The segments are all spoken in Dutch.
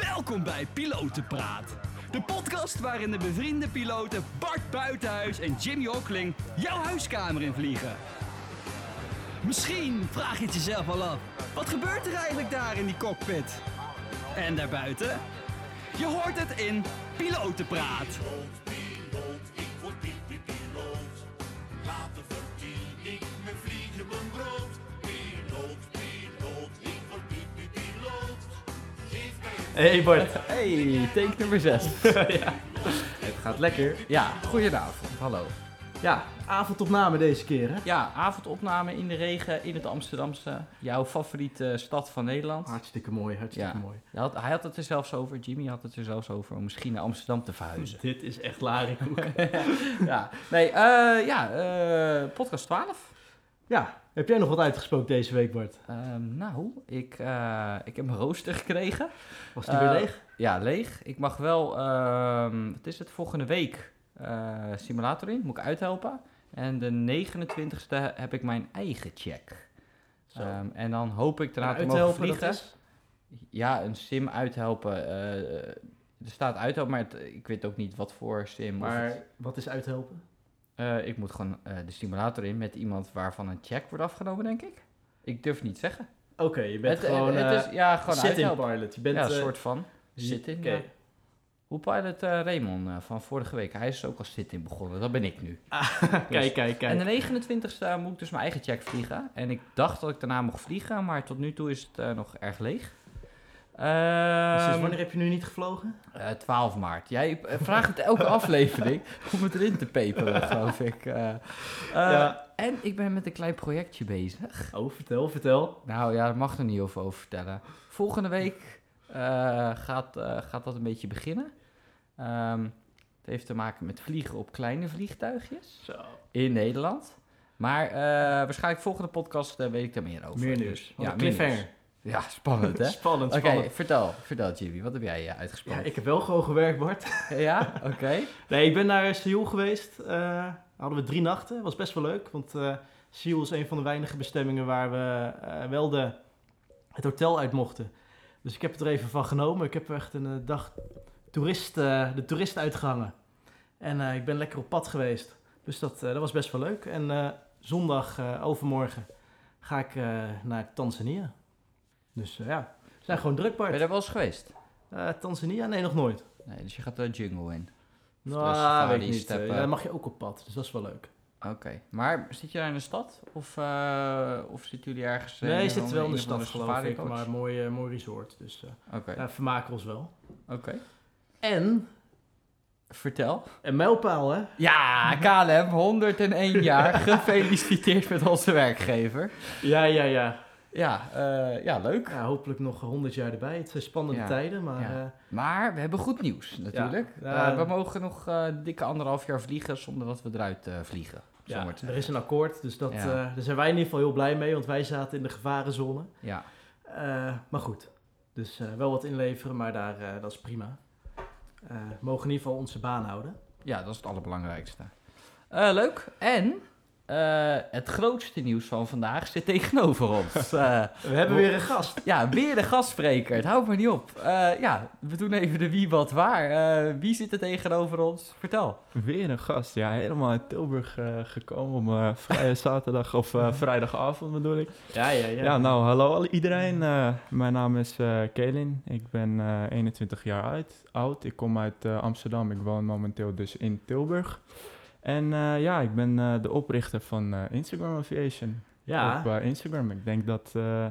Welkom bij Pilotenpraat. De podcast waarin de bevriende piloten Bart Buitenhuis en Jimmy Hockling jouw huiskamer in vliegen. Misschien vraag je het jezelf al af. Wat gebeurt er eigenlijk daar in die cockpit? En daarbuiten? Je hoort het in Pilotenpraat. Hey Bart. Hey, take nummer 6. ja. Het gaat lekker. Ja, goedenavond. Hallo. Ja, avondopname deze keer hè? Ja, avondopname in de regen in het Amsterdamse. Jouw favoriete stad van Nederland. Hartstikke mooi, hartstikke Ja. mooi. Je had- hij had het er zelfs over, Jimmy had het er zelfs over om misschien naar Amsterdam te verhuizen. Dit is echt larikoek. ja, nee, eh, ja, eh, podcast 12. Ja, heb jij nog wat uitgesproken deze week Bart? Ehm, nou, ik, eh, ik heb mijn rooster gekregen. Was die Eh, weer leeg? Ja, leeg. Ik mag wel, ehm, wat is het, volgende week eh, simulator in, moet ik uithelpen. En de 29ste heb ik mijn eigen check. Ehm, en dan hoop ik daarna te mogen vliegen. Ja, een sim uithelpen. eh, er staat uithelpen, maar het- ik weet ook niet wat voor sim. Maar het- wat is uithelpen? Eh, ik moet gewoon eh, de simulator in met iemand waarvan een check wordt afgenomen, denk ik. Ik durf niet zeggen. Oké, je bent Het- gewoon het, eh is, ja, gewoon sit-in pilot. Je bent ja, een eh, soort van. Sit-in, ja. Hoe pilot eh, Raymond eh, van vorige week. Hij is ook als sit-in begonnen. Dat ben ik nu. Kijk, kijk, kijk. En de 29ste moet ik dus mijn eigen check vliegen. En ik dacht dat ik daarna mocht vliegen, maar tot nu toe is het eh, nog erg leeg. Dus Ehm, sinds wanneer heb je nu niet gevlogen? eh, 12 maart. Jij eh, vraagt het elke aflevering om het erin te peperen, geloof ik. Eh, eh, Ja. En ik ben met een klein projectje bezig. Oh, vertel, vertel. Nou ja, daar mag er niet over, over vertellen. Volgende week eh, gaat, eh, gaat dat een beetje beginnen. Ehm, het heeft te maken met vliegen op kleine vliegtuigjes Zo. in Nederland. Maar eh, waarschijnlijk volgende podcast eh, weet ik daar meer over. Meer Dus, nieuws. ja, Ja, meer cliffhanger. Ja, spannend hè? Spannend, Oké, spannend. vertel, vertel Jimmy, wat heb jij eh, Ja, uitgesproken? ik heb wel gewoon gewerkt, Bart. Ja, oké. Nee, ik ben naar Seoul geweest. Eh, hadden we drie nachten. Was best wel leuk, want eh Seoul is een van de weinige bestemmingen waar we eh, wel de, het hotel uit mochten. Dus ik heb het er even van genomen. Ik heb echt een eh, dag toerist, eh, de toerist uitgehangen. En eh, ik ben lekker op pad geweest. Dus dat, eh, dat was best wel leuk. En eh, zondag, eh, overmorgen, ga ik eh, naar Tanzania. Dus eh, ja, we zijn gewoon druk, Ben je Bart. daar wel eens geweest? Eh, Tanzania? Nee, nog nooit. Nee, dus je gaat de jungle in. de Nou, weet ik niet. steppen. Daar mag je ook op pad, dus dat is wel leuk. Oké, maar zit je daar in de stad? Of, eh, of zitten jullie ergens... Nee, je zit wel in de of stad, geloof ik. Maar mooi, mooi resort. Dus Oké, daar vermaken we ons wel. oké. En Vertel. een mijlpaal, hè? Ja, KLM, 101 jaar. Gefeliciteerd met onze werkgever. Ja, ja, ja. Ja, eh, ja leuk. ja hopelijk nog 100 jaar erbij. Het zijn spannende Ja, tijden, maar... ja. eh, Maar we hebben goed nieuws natuurlijk. Ja, Eh, we mogen nog dikke anderhalf jaar vliegen zonder dat we eruit vliegen. ja, er is een akkoord, dus dat, daar zijn wij in ieder geval heel blij mee, want wij zaten in de gevarenzone. Ja, maar goed, dus wel wat inleveren, maar daar, dat is prima. We mogen in ieder geval onze baan houden. ja, dat is het allerbelangrijkste. Leuk. En eh, het grootste nieuws van vandaag zit tegenover ons. Eh, We hebben weer een gast. Ja, weer de gastspreker. Het houdt maar niet op. Eh, ja, we doen even de wie, wat, waar. Eh, wie zit er tegenover ons? Vertel. Weer een gast, ja, helemaal uit Tilburg eh, gekomen om vrije zaterdag of eh, vrijdagavond bedoel ik. Ja, ja, ja. Ja, nou, hallo iedereen. Eh, mijn naam is eh Kelin, ik ben eh, 21 jaar oud, oud. Ik kom uit eh, Amsterdam, ik woon momenteel dus in Tilburg. En eh, ja, ik ben eh, de oprichter van eh, Instagram Aviation Ja, op Instagram. Ik denk dat eh,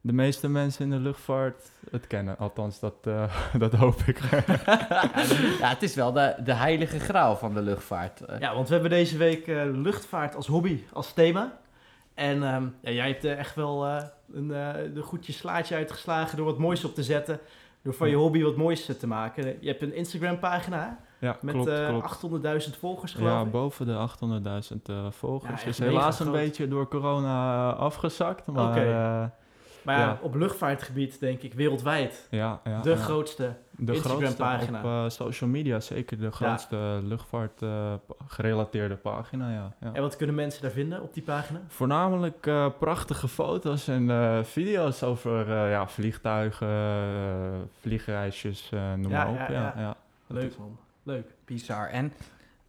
de meeste mensen in de luchtvaart het kennen, althans dat, eh, dat hoop ik. ja, het is wel de, de heilige graal van de luchtvaart. Ja, want we hebben deze week eh, luchtvaart als hobby, als thema. En ehm, ja, jij hebt echt wel eh, een, eh, een goedje slaatje uitgeslagen door wat moois op te zetten. Door van je hobby wat moois te maken. Je hebt een Instagram pagina Ja, met klopt, eh, klopt. 800.000 volgers geloof Ja, ik. boven de 800.000 eh Ja, volgers. echt is mega helaas een groot. beetje door corona eh, afgezakt. Maar Oké. Maar ja, Ja. op luchtvaartgebied denk ik wereldwijd Ja, ja, de ja. grootste. de Instagram-pagina. grootste op social media, zeker de grootste luchtvaart gerelateerde pagina, ja. ja. En wat kunnen mensen daar vinden op die pagina? Voornamelijk prachtige foto's en video's over ja, vliegtuigen, vliegreisjes, noem Ja, maar op. ja, Ja, ja. ja. Leuk man, leuk. Bizar. En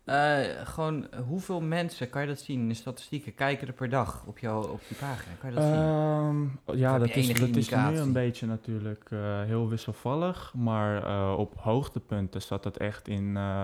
eh, gewoon, hoeveel mensen, kan je dat zien in de statistieken, kijken er per dag op, jou, op die pagina? Kan je dat zien? Ehm, ja, dat je is, dat is nu een beetje natuurlijk eh, heel wisselvallig. Maar eh, op hoogtepunten staat dat echt in, eh,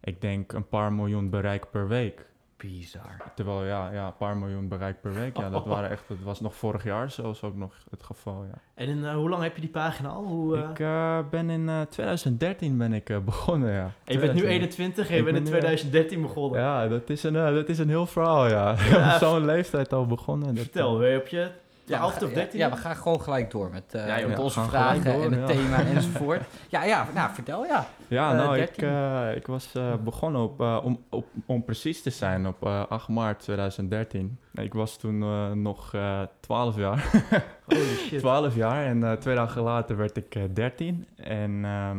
ik denk, een paar miljoen bereik per week. Bizar. Terwijl, ja, ja, een paar miljoen bereik per week. Ja, dat, waren echt, dat was nog vorig jaar zelfs ook nog het geval, ja. En in, eh, hoe lang heb je die pagina al? Hoe, Ik eh, ben in eh, 2013 ben ik eh, begonnen, ja. je bent nu 2013. 21 en je bent in ben nu, eh, 2013 begonnen. Ja, dat is een, eh, dat is een heel verhaal, ja. Ja. Op zo'n leeftijd al begonnen. Dat, Vertel, eh, op je Ja, 12 we of ga- 13? Ja, we gaan gewoon gelijk door met, eh, Ja, met Ja, onze vragen door, en het ja. thema enzovoort. Ja, ja, nou vertel ja. Ja, Eh, nou, 13. ik, eh, ik was eh, begonnen op, om, op, om precies te zijn, op eh, 8 maart 2013. Ik was toen eh, nog eh 12 jaar. Holy shit. 12 jaar en eh, twee dagen later werd ik eh 13. En ehm,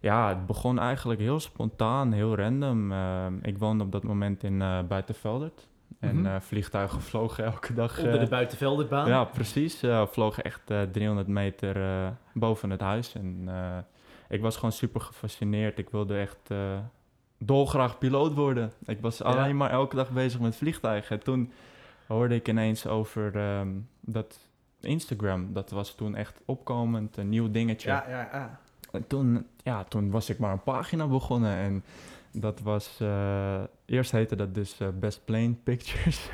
ja, het begon eigenlijk heel spontaan, heel random. Ehm, ik woonde op dat moment in eh Buitenveldert. En Mhm. eh, vliegtuigen vlogen elke dag. Onder eh, de buitenvelderbaan. ja, precies. eh vlogen echt eh, 300 meter eh, boven het huis. En eh, ik was gewoon super gefascineerd. Ik wilde echt eh, dolgraag piloot worden. Ik was Ja. alleen maar elke dag bezig met vliegtuigen. En toen hoorde ik ineens over ehm, dat Instagram. Dat was toen echt opkomend, een nieuw dingetje. ja, ja. ja. En toen, ja, toen was ik maar een pagina begonnen. En dat was... eh, eerst heette dat dus eh, Best Plane Pictures.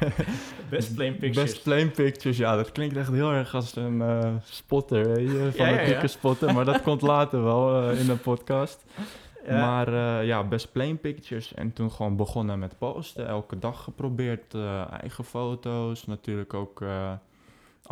Best plain pictures. Best Plane Pictures, ja, dat klinkt echt heel erg als een eh, spotter, weet je, Ja, ja, spotter, maar dat komt later wel in de podcast. Maar ja, Best Plane Pictures en toen gewoon begonnen met posten, elke dag geprobeerd, eigen foto's, natuurlijk ook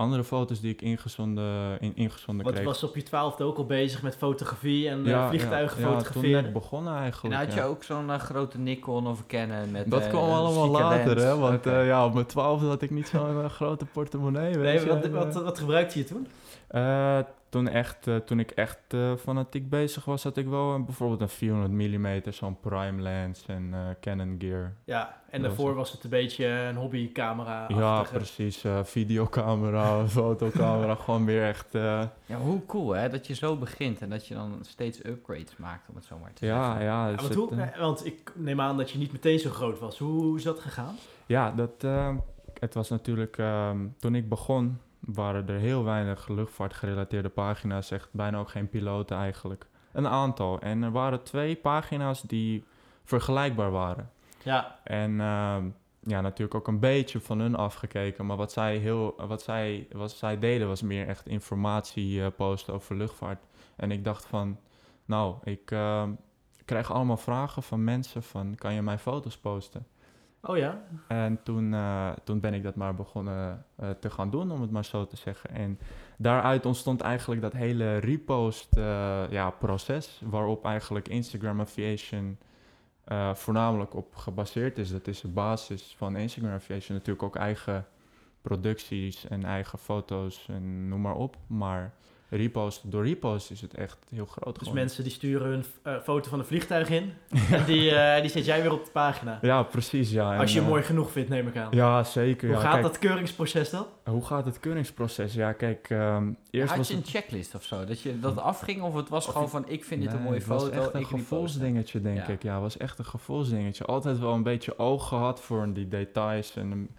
andere foto's die ik ingezonden, in, ingezonden Want kreeg. was op je twaalfde ook al bezig met fotografie en eh, Ja, vliegtuigen ja, ja, toen fotograferen. net begonnen En eigenlijk. had je ja. ook zo'n eh, grote Nikon of Canon met Dat eh, kwam allemaal later, lens? hè? Want eh, ja, op mijn twaalfde had ik niet zo'n grote portemonnee. weet nee, je, wat, en, wat, wat gebruikte je toen? Eh, toen, echt, eh, toen ik echt eh, fanatiek bezig was, had ik wel een- bijvoorbeeld een 400 mm, zo'n prime lens en eh, Canon gear. Ja, en Dat daarvoor was- was het een beetje een hobbycamera. Ja, precies. eh, videocamera, fotocamera, gewoon weer echt... eh, Ja, hoe cool hè, dat je zo begint en dat je dan steeds upgrades maakt, om het zo maar te ja, zeggen. ja. Ja, dus want, hoe, want ik neem aan dat je niet meteen zo groot was. Hoe, hoe is dat gegaan? ja, dat, het was natuurlijk... ehm, toen ik begon, waren er heel weinig luchtvaartgerelateerde pagina's. Echt bijna ook geen piloten eigenlijk. Een aantal. En er waren twee pagina's die vergelijkbaar waren. Ja, En ehm, ja, natuurlijk ook een beetje van hun afgekeken. Maar wat zij, heel, wat zij, wat zij deden was meer echt informatie eh, posten over luchtvaart. En ik dacht van, nou, ik ehm, krijg allemaal vragen van mensen van, kan je mijn foto's posten? Oh ja. En toen, eh, toen ben ik dat maar begonnen eh, te gaan doen, om het maar zo te zeggen. En daaruit ontstond eigenlijk dat hele repost eh, ja, waarop eigenlijk Instagram Aviation voornamelijk op gebaseerd is. Dat is de basis van Instagram Aviation. Natuurlijk ook eigen producties en eigen foto's en noem maar op. Maar repost, door repost is het echt heel groot Dus mensen die sturen hun eh, foto van een vliegtuig in. en die, eh, die zet jij weer op de pagina. Ja, precies, ja. Als je hem eh, mooi genoeg vindt, neem ik aan. Ja, zeker. Hoe ja. gaat Kijk, dat keuringsproces dan? Hoe gaat het keuringsproces? Ja, kijk, ehm, eerst Had was je het... een checklist of zo? Dat je dat afging of het was Of gewoon je- van ik vind dit een mooie het was foto, echt ik een gevoelsdingetje, denk Ja. ik. Ja, het was echt een gevoelsdingetje. Altijd wel een beetje oog gehad voor die details. En een,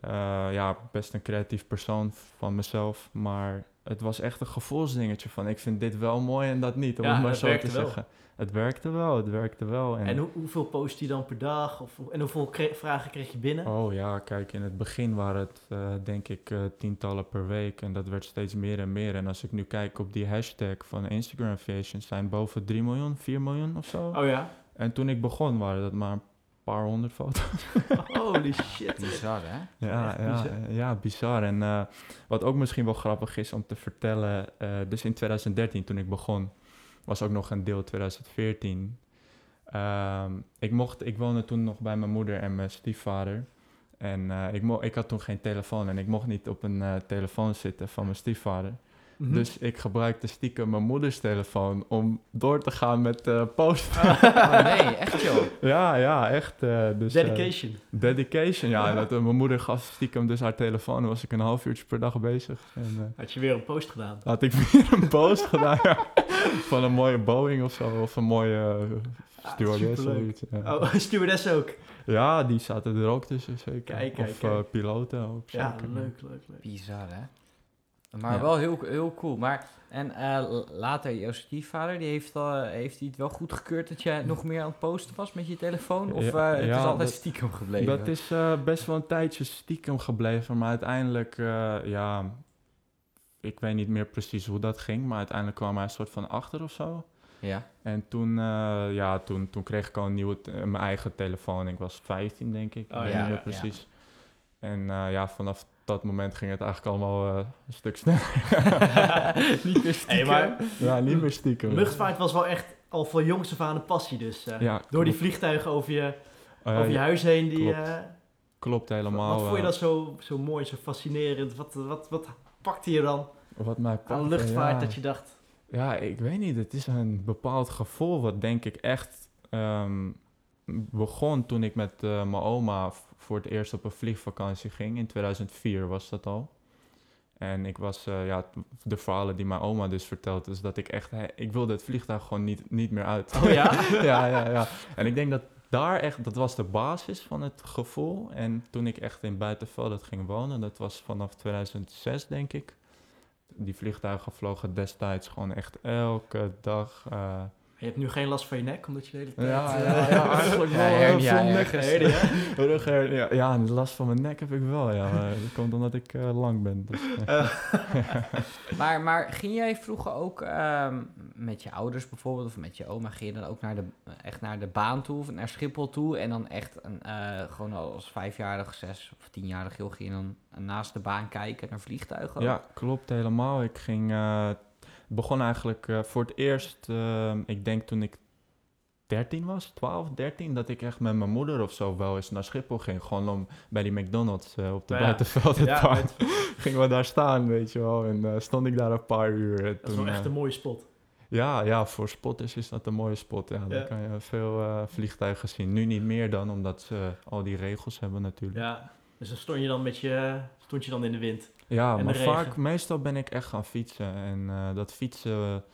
eh, ja, best een creatief persoon van mezelf. Maar het was echt een gevoelsdingetje van ik vind dit wel mooi en dat niet. Om Ja, het maar zo te wel. zeggen. Het werkte wel, het werkte wel. En hoe, hoeveel post je dan per dag? Of, en hoeveel vragen kreeg je binnen? Oh ja, kijk, in het begin waren het eh, denk ik eh, tientallen per week en dat werd steeds meer en meer. En als ik nu kijk op die hashtag van Instagram Aviation, zijn boven 3 miljoen, 4 miljoen of zo. Oh ja? En toen ik begon waren dat maar een paar honderd foto's. Holy shit. Bizar hè? Ja, ja, bizar. ja, bizar. En eh, wat ook misschien wel grappig is om te vertellen, eh, dus in 2013 toen ik begon, was ook nog een deel 2014. Ehm, ik, mocht, ik woonde toen nog bij mijn moeder en mijn stiefvader. En eh, ik, mo ik had toen geen telefoon en ik mocht niet op een telefoon zitten van mijn stiefvader. Mhm. Dus ik gebruikte stiekem mijn moeders telefoon om door te gaan met eh post. Oh, nee, echt joh. ja, ja, echt. eh, dus, eh, Dedication. dedication, ja. Dat, mijn moeder gaf stiekem dus haar telefoon. Dan was ik een half uurtje per dag bezig. En eh, Had je weer een post gedaan? had ik weer een post gedaan, ja. Van een mooie Boeing of zo. Of een mooie uh, stewardess iets. Ja. Oh, stewardess ook. ja, die zaten er ook tussen, zeker. Kijk, kijk, of kijk. piloten ook, Ja, leuk, leuk, leuk. Bizar, hè? Maar Ja. wel heel, heel cool. Maar, en eh, l- later, jouw stiefvader, die heeft, al, heeft hij het wel goed gekeurd dat jij nog meer aan het posten was met je telefoon? Of Ja, eh, het ja, is altijd dat- stiekem gebleven? Dat is eh, best wel een tijdje stiekem gebleven, maar uiteindelijk, eh, ja, ik weet niet meer precies hoe dat ging, maar uiteindelijk kwam hij een soort van achter of zo. Ja. En toen, eh, ja, toen, toen kreeg ik al een nieuwe, mijn eigen telefoon. Ik was 15, denk ik. Oh, ik ja, niet meer ja. precies. En eh, ja, vanaf dat moment ging het eigenlijk allemaal eh, een stuk sneller. Niet meer stiekem. Hey, maar ja, niet meer stiekem. luchtvaart was wel echt al van jongs af aan een passie dus. eh, Ja, door die vliegtuigen over je, Eh, over je huis heen. Die, klopt. eh, Klopt helemaal. wat vond je dat zo, zo mooi, zo fascinerend? Wat, wat, wat pakte je dan Wat mij aan pakte, luchtvaart ja. dat je dacht... Ja, ik weet niet. Het is een bepaald gevoel wat denk ik echt ehm, begon toen ik met eh, mijn oma voor het eerst op een vliegvakantie ging. In 2004 was dat al. En ik was, eh, ja, de verhalen die mijn oma dus vertelt, is dat ik echt, ik wilde het vliegtuig gewoon niet, niet meer uit. Oh ja? ja, ja, ja. En ik denk dat daar echt, dat was de basis van het gevoel. En toen ik echt in Buitenveld ging wonen, dat was vanaf 2006 denk ik. Die vliegtuigen vlogen destijds gewoon echt elke dag. eh, Je hebt nu geen last van je nek, omdat je de hele tijd... ja, eh, ja, ja, eigenlijk Ja, wel. heel hernia veel nek- ergens. hernia. rughernia. Ja, en de last van mijn nek heb ik wel, ja. maar Dat komt omdat ik eh, lang ben. Dus, eh. Maar, maar ging jij vroeger ook ehm, met je ouders bijvoorbeeld, of met je oma, ging je dan ook naar de, echt naar de baan toe, of naar Schiphol toe, en dan echt een, eh, gewoon als vijfjarig, zes of tienjarig joh, ging je dan naast de baan kijken naar vliegtuigen? ook? Ja, klopt helemaal. Ik ging, eh, begon eigenlijk eh, voor het eerst, eh, ik denk toen ik 13 was, 12, 13, dat ik echt met mijn moeder of zo wel eens naar Schiphol ging. Gewoon om bij die McDonald's eh, op de Ja, ja. buitenveld. Ja, park. Gingen we daar staan, weet je wel. En eh, stond ik daar een paar uur. Dat is wel echt een mooie spot. ja, ja, voor spotters is dat een mooie spot. Ja, Ja. dan kan je veel vliegtuigen zien. Nu niet meer dan, omdat ze al die regels hebben natuurlijk. Ja, dus dan stond je dan met je... Stond je dan in de wind. Ja, En maar vaak, meestal ben ik echt gaan fietsen. En eh, dat fietsen,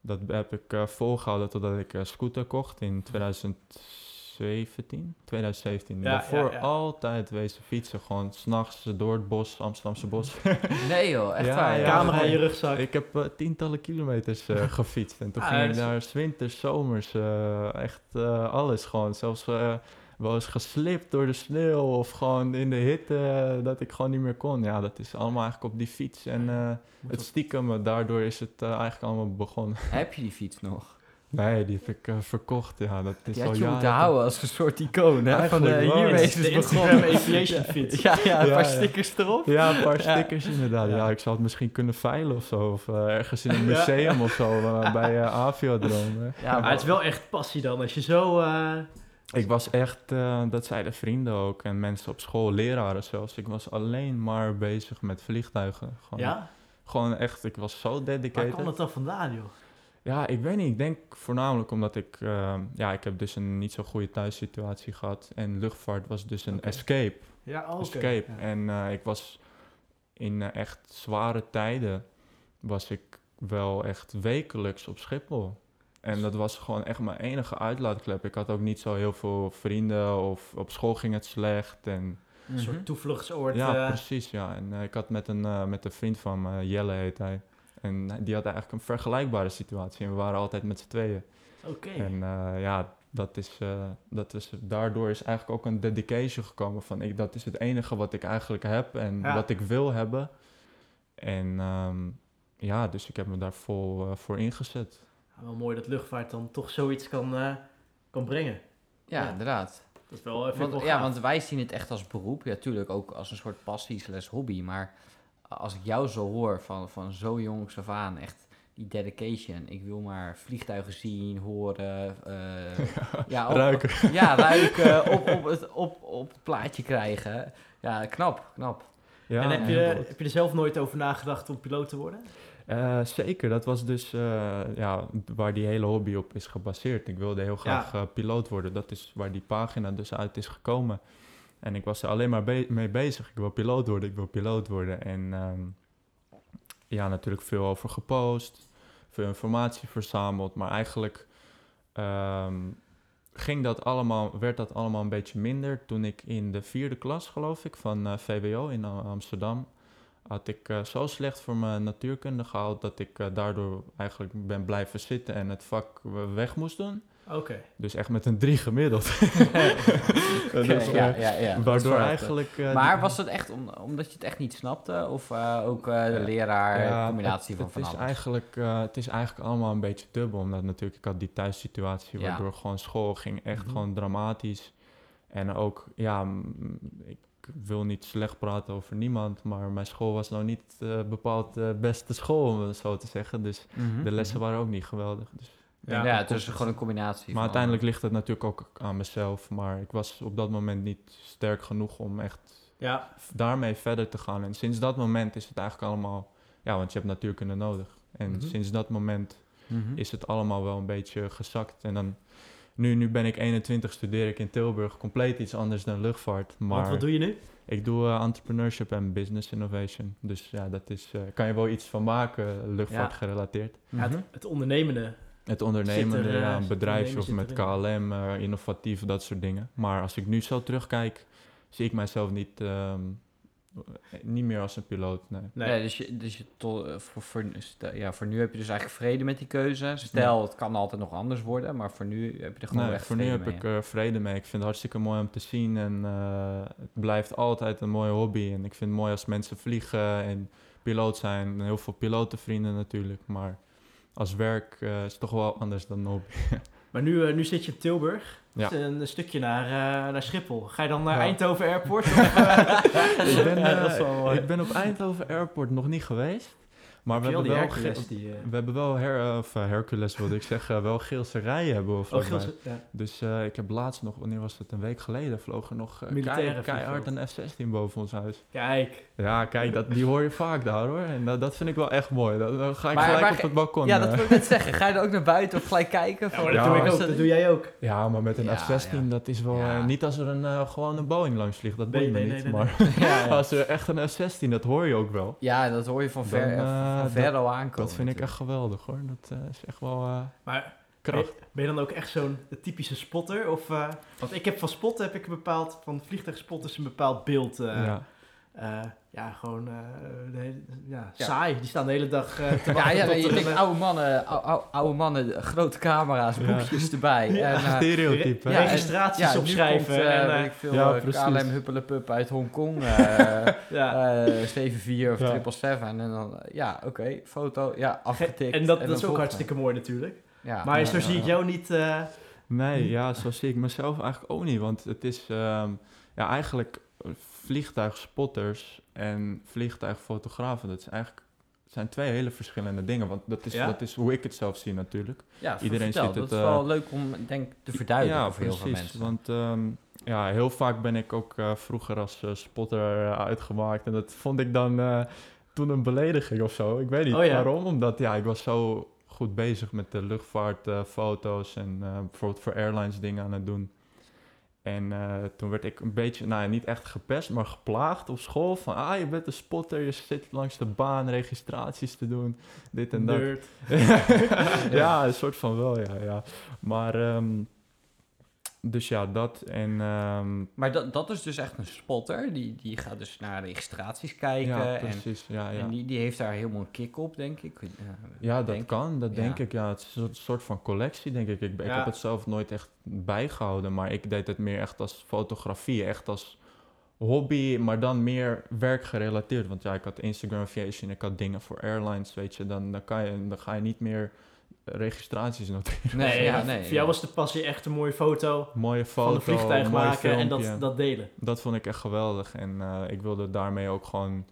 dat heb ik eh, volgehouden totdat ik een scooter kocht in 2017. 2017. Ja, Daarvoor ja, ja. altijd wezen fietsen. Gewoon s'nachts door het bos, Amsterdamse bos. Nee joh, echt Ja, waar. ja. Camera in je rugzak. ik heb eh, tientallen kilometers eh, gefietst. En toen Ah, ging ik 's winters, zomers, eh, echt eh, alles gewoon. Zelfs eh, wel eens geslipt door de sneeuw of gewoon in de hitte eh, dat ik gewoon niet meer kon. Ja, dat is allemaal eigenlijk op die fiets. En eh, Moet het stiekem, eh, daardoor is het eigenlijk allemaal begonnen. Heb je die fiets nog? Nee, die heb ik verkocht. Ja, dat is Die had je moeten houden als een soort icoon, hè? Van de hiermee is het begonnen. aviation fiets. Ja, ja, een Ja, paar ja. stickers erop. Ja, een paar Ja. stickers inderdaad. Ja. Ja. ik zou het misschien kunnen veilen of zo. Of ergens in een Ja. museum of zo, eh, bij eh Aviodrome. Ja, Maar het is wel echt passie dan. Als je zo... Ik was echt, eh, dat zeiden vrienden ook en mensen op school, leraren zelfs. Ik was alleen maar bezig met vliegtuigen. Gewoon, ja? gewoon echt, ik was zo Waar dedicated. kwam dat dan vandaan, joh? Ja, ik weet niet. Ik denk voornamelijk omdat ik, eh, ja, ik heb dus een niet zo goede thuissituatie gehad. En luchtvaart was dus een escape. Ja, oh, oké. escape. Ja. En eh, ik was in echt zware tijden, was ik wel echt wekelijks op Schiphol. En dat was gewoon echt mijn enige uitlaatklep. Ik had ook niet zo heel veel vrienden of op school ging het slecht. En, Een Mhm. soort toevluchtsoord. ja, eh, precies. Ja. En eh, ik had met een, eh, met een vriend van me, Jelle heet hij. En die had eigenlijk een vergelijkbare situatie. En we waren altijd met z'n tweeën. Oké. En eh, ja, dat is, eh, dat is, daardoor is eigenlijk ook een dedication gekomen van ik, dat is het enige wat ik eigenlijk heb en Ja. wat ik wil hebben. En ehm, ja, dus ik heb me daar vol voor ingezet. Ja, wel mooi dat luchtvaart dan toch zoiets kan, eh, kan brengen. Ja, Ja. inderdaad. Dat is wel, Want, wel ja, want wij zien het echt als beroep. Ja, tuurlijk ook als een soort passie slash hobby. Maar als ik jou zo hoor van, van zo jongs af aan, echt die dedication. Ik wil maar vliegtuigen zien, horen, eh, ja, op- Ruiken. Ja, ruiken, op, op, het, op, op het plaatje krijgen. Ja, knap, knap. Ja, en heb je, heb je er zelf nooit over nagedacht om piloot te worden? Eh, zeker, dat was dus eh, ja, waar die hele hobby op is gebaseerd. Ik wilde heel graag eh, piloot worden. Dat is waar die pagina dus uit is gekomen. En ik was er alleen maar be- mee bezig. Ik wil piloot worden, ik wil piloot worden. En ehm, ja, natuurlijk veel over gepost, veel informatie verzameld. Maar eigenlijk ehm, ging dat allemaal, werd dat allemaal een beetje minder toen ik in de vierde klas, geloof ik, van VWO in Am- Amsterdam had ik eh, zo slecht voor mijn natuurkunde gehaald dat ik eh, daardoor eigenlijk ben blijven zitten en het vak eh, weg moest doen. Oké. Dus echt met een drie gemiddeld. Dus, eh, ja, ja, ja. is Waardoor eigenlijk... eh, Maar was dat echt om, omdat je het echt niet snapte? Of eh, ook eh, de leraar, Ja, combinatie het, van van het is alles? eigenlijk, eh, Het is eigenlijk allemaal een beetje dubbel. Omdat natuurlijk ik had die thuissituatie... Ja. waardoor gewoon school ging echt Mhm. gewoon dramatisch. En ook, ja... Ik wil niet slecht praten over niemand... maar mijn school was nou niet eh, bepaald de beste school, om het zo te zeggen. Dus Mhm, de lessen mhm. waren ook niet geweldig. Dus Ja, Ja, het is gewoon een combinatie Maar van uiteindelijk ligt het natuurlijk ook aan mezelf. Maar ik was op dat moment niet sterk genoeg om echt Ja, daarmee verder te gaan. En sinds dat moment is het eigenlijk allemaal... Ja, want je hebt natuurkunde nodig. En Mhm. sinds dat moment is het allemaal wel een beetje gezakt. En dan... Nu, nu ben ik 21, studeer ik in Tilburg. Compleet iets anders dan luchtvaart. want Maar wat doe je nu? ik doe eh, entrepreneurship en business innovation. Dus ja, dat is... eh, kan je wel iets van maken, luchtvaart Ja. gerelateerd. Ja, Mhm. het, het ondernemende. Het ondernemen, Zit er, eh, ja, een zit bedrijfje of met KLM, innovatief, dat soort dingen. Maar als ik nu zo terugkijk, zie ik mijzelf niet, ehm, eh, niet meer als een piloot. Nee. Nee. Nee, dus je, dus je to- eh, voor, voor, stel- ja, voor nu heb je dus eigenlijk vrede met die keuze. Stel, het kan altijd nog anders worden, maar voor nu heb je er gewoon Nee, echt voor nu heb mee, ik ja. er vrede mee. Ik vind het hartstikke mooi om te zien en eh, het blijft altijd een mooie hobby. En ik vind het mooi als mensen vliegen en piloot zijn. En heel veel pilotenvrienden natuurlijk, maar als werk eh, is het toch wel anders dan een hobby. Maar nu, eh, nu zit je in Tilburg. Ja. Dus een, stukje naar, eh, naar Schiphol. Ga je dan naar Ja. Eindhoven Airport? of, eh, ik, ben, wel ik ben op Eindhoven Airport nog niet geweest. Maar we hebben, wel Hercules die... we hebben wel her, of, Hercules, wilde ik zeggen, wel Geelse rijen hebben we oh, ja. Dus ik heb laatst nog, wanneer was het, een week geleden, vlogen nog keihard een F-16 boven ons huis. Kijk. Ja, kijk, dat, die hoor je vaak daar hoor. En dat, dat vind ik wel echt mooi. Dan ga ik Maar- gelijk maar op het balkon. Ja, eh. dat wil ik net zeggen. Ga je dan ook naar buiten of gelijk kijken? Ja, maar Ja, dat doe ik is ook. Dat doe jij ook. Ja, maar met een Ja, F-16, ja. dat is wel... Ja. eh, niet als er een, eh, gewoon een Boeing langs vliegt, dat Nee, boeit me nee, niet. nee, nee, maar ja, ja. als er echt een F-16, dat hoor je ook wel. ja, dat hoor je van ver, Dan, eh, eh, van ver al aankomen. Dat vind ik echt geweldig hoor. Dat eh, is echt wel eh, Maar kracht. ben je dan ook echt zo'n typische spotter? Of, eh, want ik heb van spotten heb ik een bepaald, van vliegtuigspotters een bepaald beeld. eh, ja. Eh, ja, gewoon eh, hele- ja, Ja. saai. Die staan de hele dag eh, te wachten ja je denkt oude mannen, ou- ou- oude mannen, grote camera's, Ja. boekjes erbij. Ja. En, eh, Stereotype. re- registraties opschrijven. Komt, en, ik veel. KLM Huppelepup uit Hongkong. eh ja. eh 74 of Ja. 777. En dan, ja, oké, foto, ja, afgetikt. en dat, is ook hartstikke mooi natuurlijk. Ja, maar zo zie ik jou niet... eh, Nee, ja, zo zie ik mezelf eigenlijk ook niet. Want het is ehm, ja, eigenlijk vliegtuigspotters en vliegtuigfotografen. Dat is eigenlijk, zijn twee hele verschillende dingen. Want dat is, Ja? dat is hoe ik het zelf zie natuurlijk. Ja, Iedereen ziet het, dat is eh, wel leuk om denk, te verduidelijken ja, voor heel veel precies. mensen. Want ehm, ja, heel vaak ben ik ook eh, vroeger als eh, spotter uitgemaakt. En dat vond ik dan toen een belediging of zo. Ik weet niet Oh ja. waarom. Omdat ja, ik was zo goed bezig met de luchtvaartfoto's en bijvoorbeeld voor airlines dingen aan het doen. En eh, toen werd ik een beetje, nou ja, niet echt gepest, maar geplaagd op school. Van, ah, je bent een spotter, je zit langs de baan registraties te doen, dit en dat. ja, een soort van wel, ja. ja. Maar, ehm, dus ja, dat en... ehm, Maar dat, dat is dus echt een spotter. Die, die gaat dus naar registraties kijken. ja, en, precies, ja, ja. en die, die heeft daar helemaal een kick op, denk ik. Eh, Ja, dat kan, dat denk ik. Ja, het is een soort van collectie, denk ik. Ik, ik heb het zelf nooit echt bijgehouden, maar ik deed het meer echt als fotografie, echt als hobby, maar dan meer werkgerelateerd. Want ja, ik had Instagram Aviation, ik had dingen voor airlines, weet je. Dan, dan, kan je, dan ga je niet meer registraties noteren. Nee, ja, nee. Voor jou was de passie echt een mooie foto Mooie foto, van een vliegtuig maken en dat, dat delen. Dat vond ik echt geweldig. En eh, ik wilde daarmee ook gewoon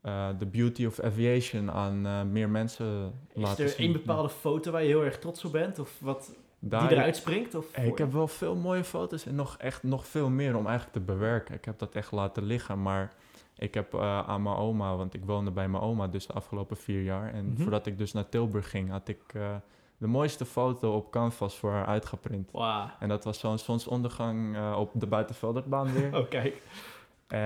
eh, the beauty of aviation aan eh, meer mensen Is laten er zien. één bepaalde foto waar je heel erg trots op bent? Of wat Daar- die eruit springt? Of ik heb wel veel mooie foto's en nog echt nog veel meer om eigenlijk te bewerken. Ik heb dat echt laten liggen, maar ik heb eh, aan mijn oma, want ik woonde bij mijn oma dus de afgelopen vier jaar. En Mhm. voordat ik dus naar Tilburg ging, had ik eh, de mooiste foto op canvas voor haar uitgeprint. En dat was zo'n zonsondergang eh, op de buitenvelderbaan weer. Oh, kijk. Eh,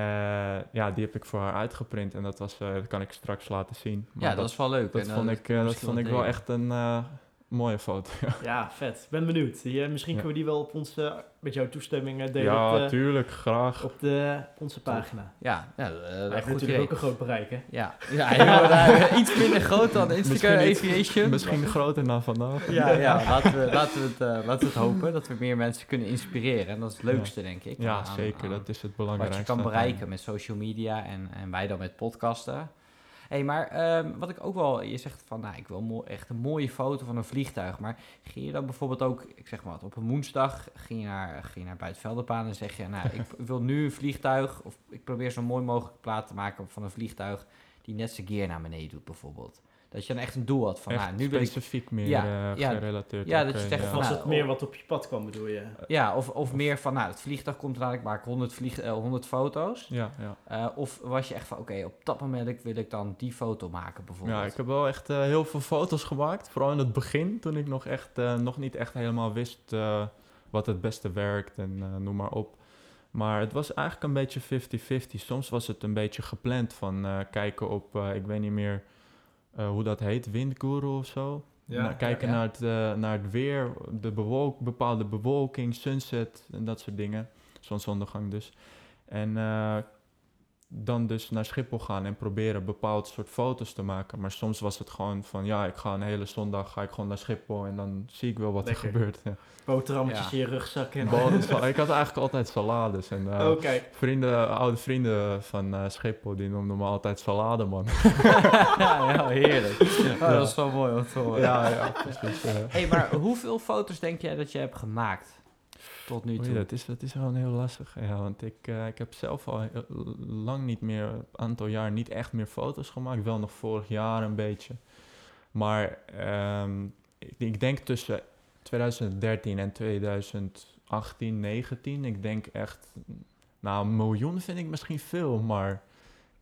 ja, die heb ik voor haar uitgeprint en dat, was, eh, dat kan ik straks laten zien. Maar Ja, dat, is wel leuk. dat En, vond ik, dat vond ik wel echt een eh, mooie foto. Ja, vet. Ik ben benieuwd. Die, eh, misschien Ja. kunnen we die wel op onze, met jouw toestemming delen ja, op, tuurlijk, graag. op, de, op onze pagina. Ja, ja heeft natuurlijk idee. ook een groot bereik, hè? Ja, eh, iets minder groot dan Instagram Misschien iets- Aviation. Misschien groter dan vandaag. Ja, ja laten, we, laten, we het, eh, laten we het hopen dat we meer mensen kunnen inspireren. En dat is het leukste, denk ik. Ja, aan- zeker. aan dat is het Wat belangrijkste. je kan bereiken met social media en, en wij dan met podcasten. Hey, maar ehm, wat ik ook wel... Je zegt van, nou, ik wil mo- echt een mooie foto van een vliegtuig. Maar ging je dan bijvoorbeeld ook, ik zeg maar wat, op een woensdag... ging je naar, ging je naar Buitenveldenpaan en zeg je... nou, ik wil nu een vliegtuig... of ik probeer zo mooi mogelijk plaat te maken van een vliegtuig... die net zijn gear naar beneden doet, bijvoorbeeld. Dat je dan echt een doel had van, Echt nou, nu wil ik... specifiek meer Ja, eh, ja, gerelateerd. ja, dat je zegt ja. Van, was Nou, het meer wat op je pad kwam, bedoel je? Ja, of, of meer van, nou, het vliegtuig komt eraan, ik maak 100, vlieg, eh, 100 foto's. Ja, ja. Eh, of was je echt van, oké, op dat moment wil ik dan die foto maken bijvoorbeeld? ja, ik heb wel echt eh, heel veel foto's gemaakt. Vooral in het begin, toen ik nog, echt, eh, nog niet echt helemaal wist eh, wat het beste werkt en eh, noem maar op. Maar het was eigenlijk een beetje 50-50. Soms was het een beetje gepland van eh, kijken op, eh, ik weet niet meer eh, hoe dat heet, Windguru of zo. Na- kijken ja. Naar, het, eh, naar het weer, de bewolk, bepaalde bewolking, sunset en dat soort dingen. Zonsondergang dus. En eh, dan dus naar Schiphol gaan en proberen bepaald soort foto's te maken. Maar soms was het gewoon van, ja, ik ga een hele zondag ga ik gewoon naar Schiphol en dan zie ik wel wat Lekker. er gebeurt. Ja. Boterhammetjes Ja. in je rugzak. En... Ik had eigenlijk altijd salades. En, eh, vrienden, oude vrienden van eh, Schiphol, die noemden me altijd salade, man. ja, ja, heerlijk. Oh, Dat is wel mooi om te horen. ja, ja, precies. eh. hey, maar hoeveel foto's denk jij dat je hebt gemaakt tot nu toe? Oei, dat, is, dat is gewoon heel lastig. Ja, want ik, eh, ik heb zelf al heel lang niet meer, een aantal jaar niet echt meer foto's gemaakt. Wel nog vorig jaar een beetje. Maar ehm, ik, ik denk tussen 2013 en 2018, 19, ik denk echt, nou een miljoen vind ik misschien veel, maar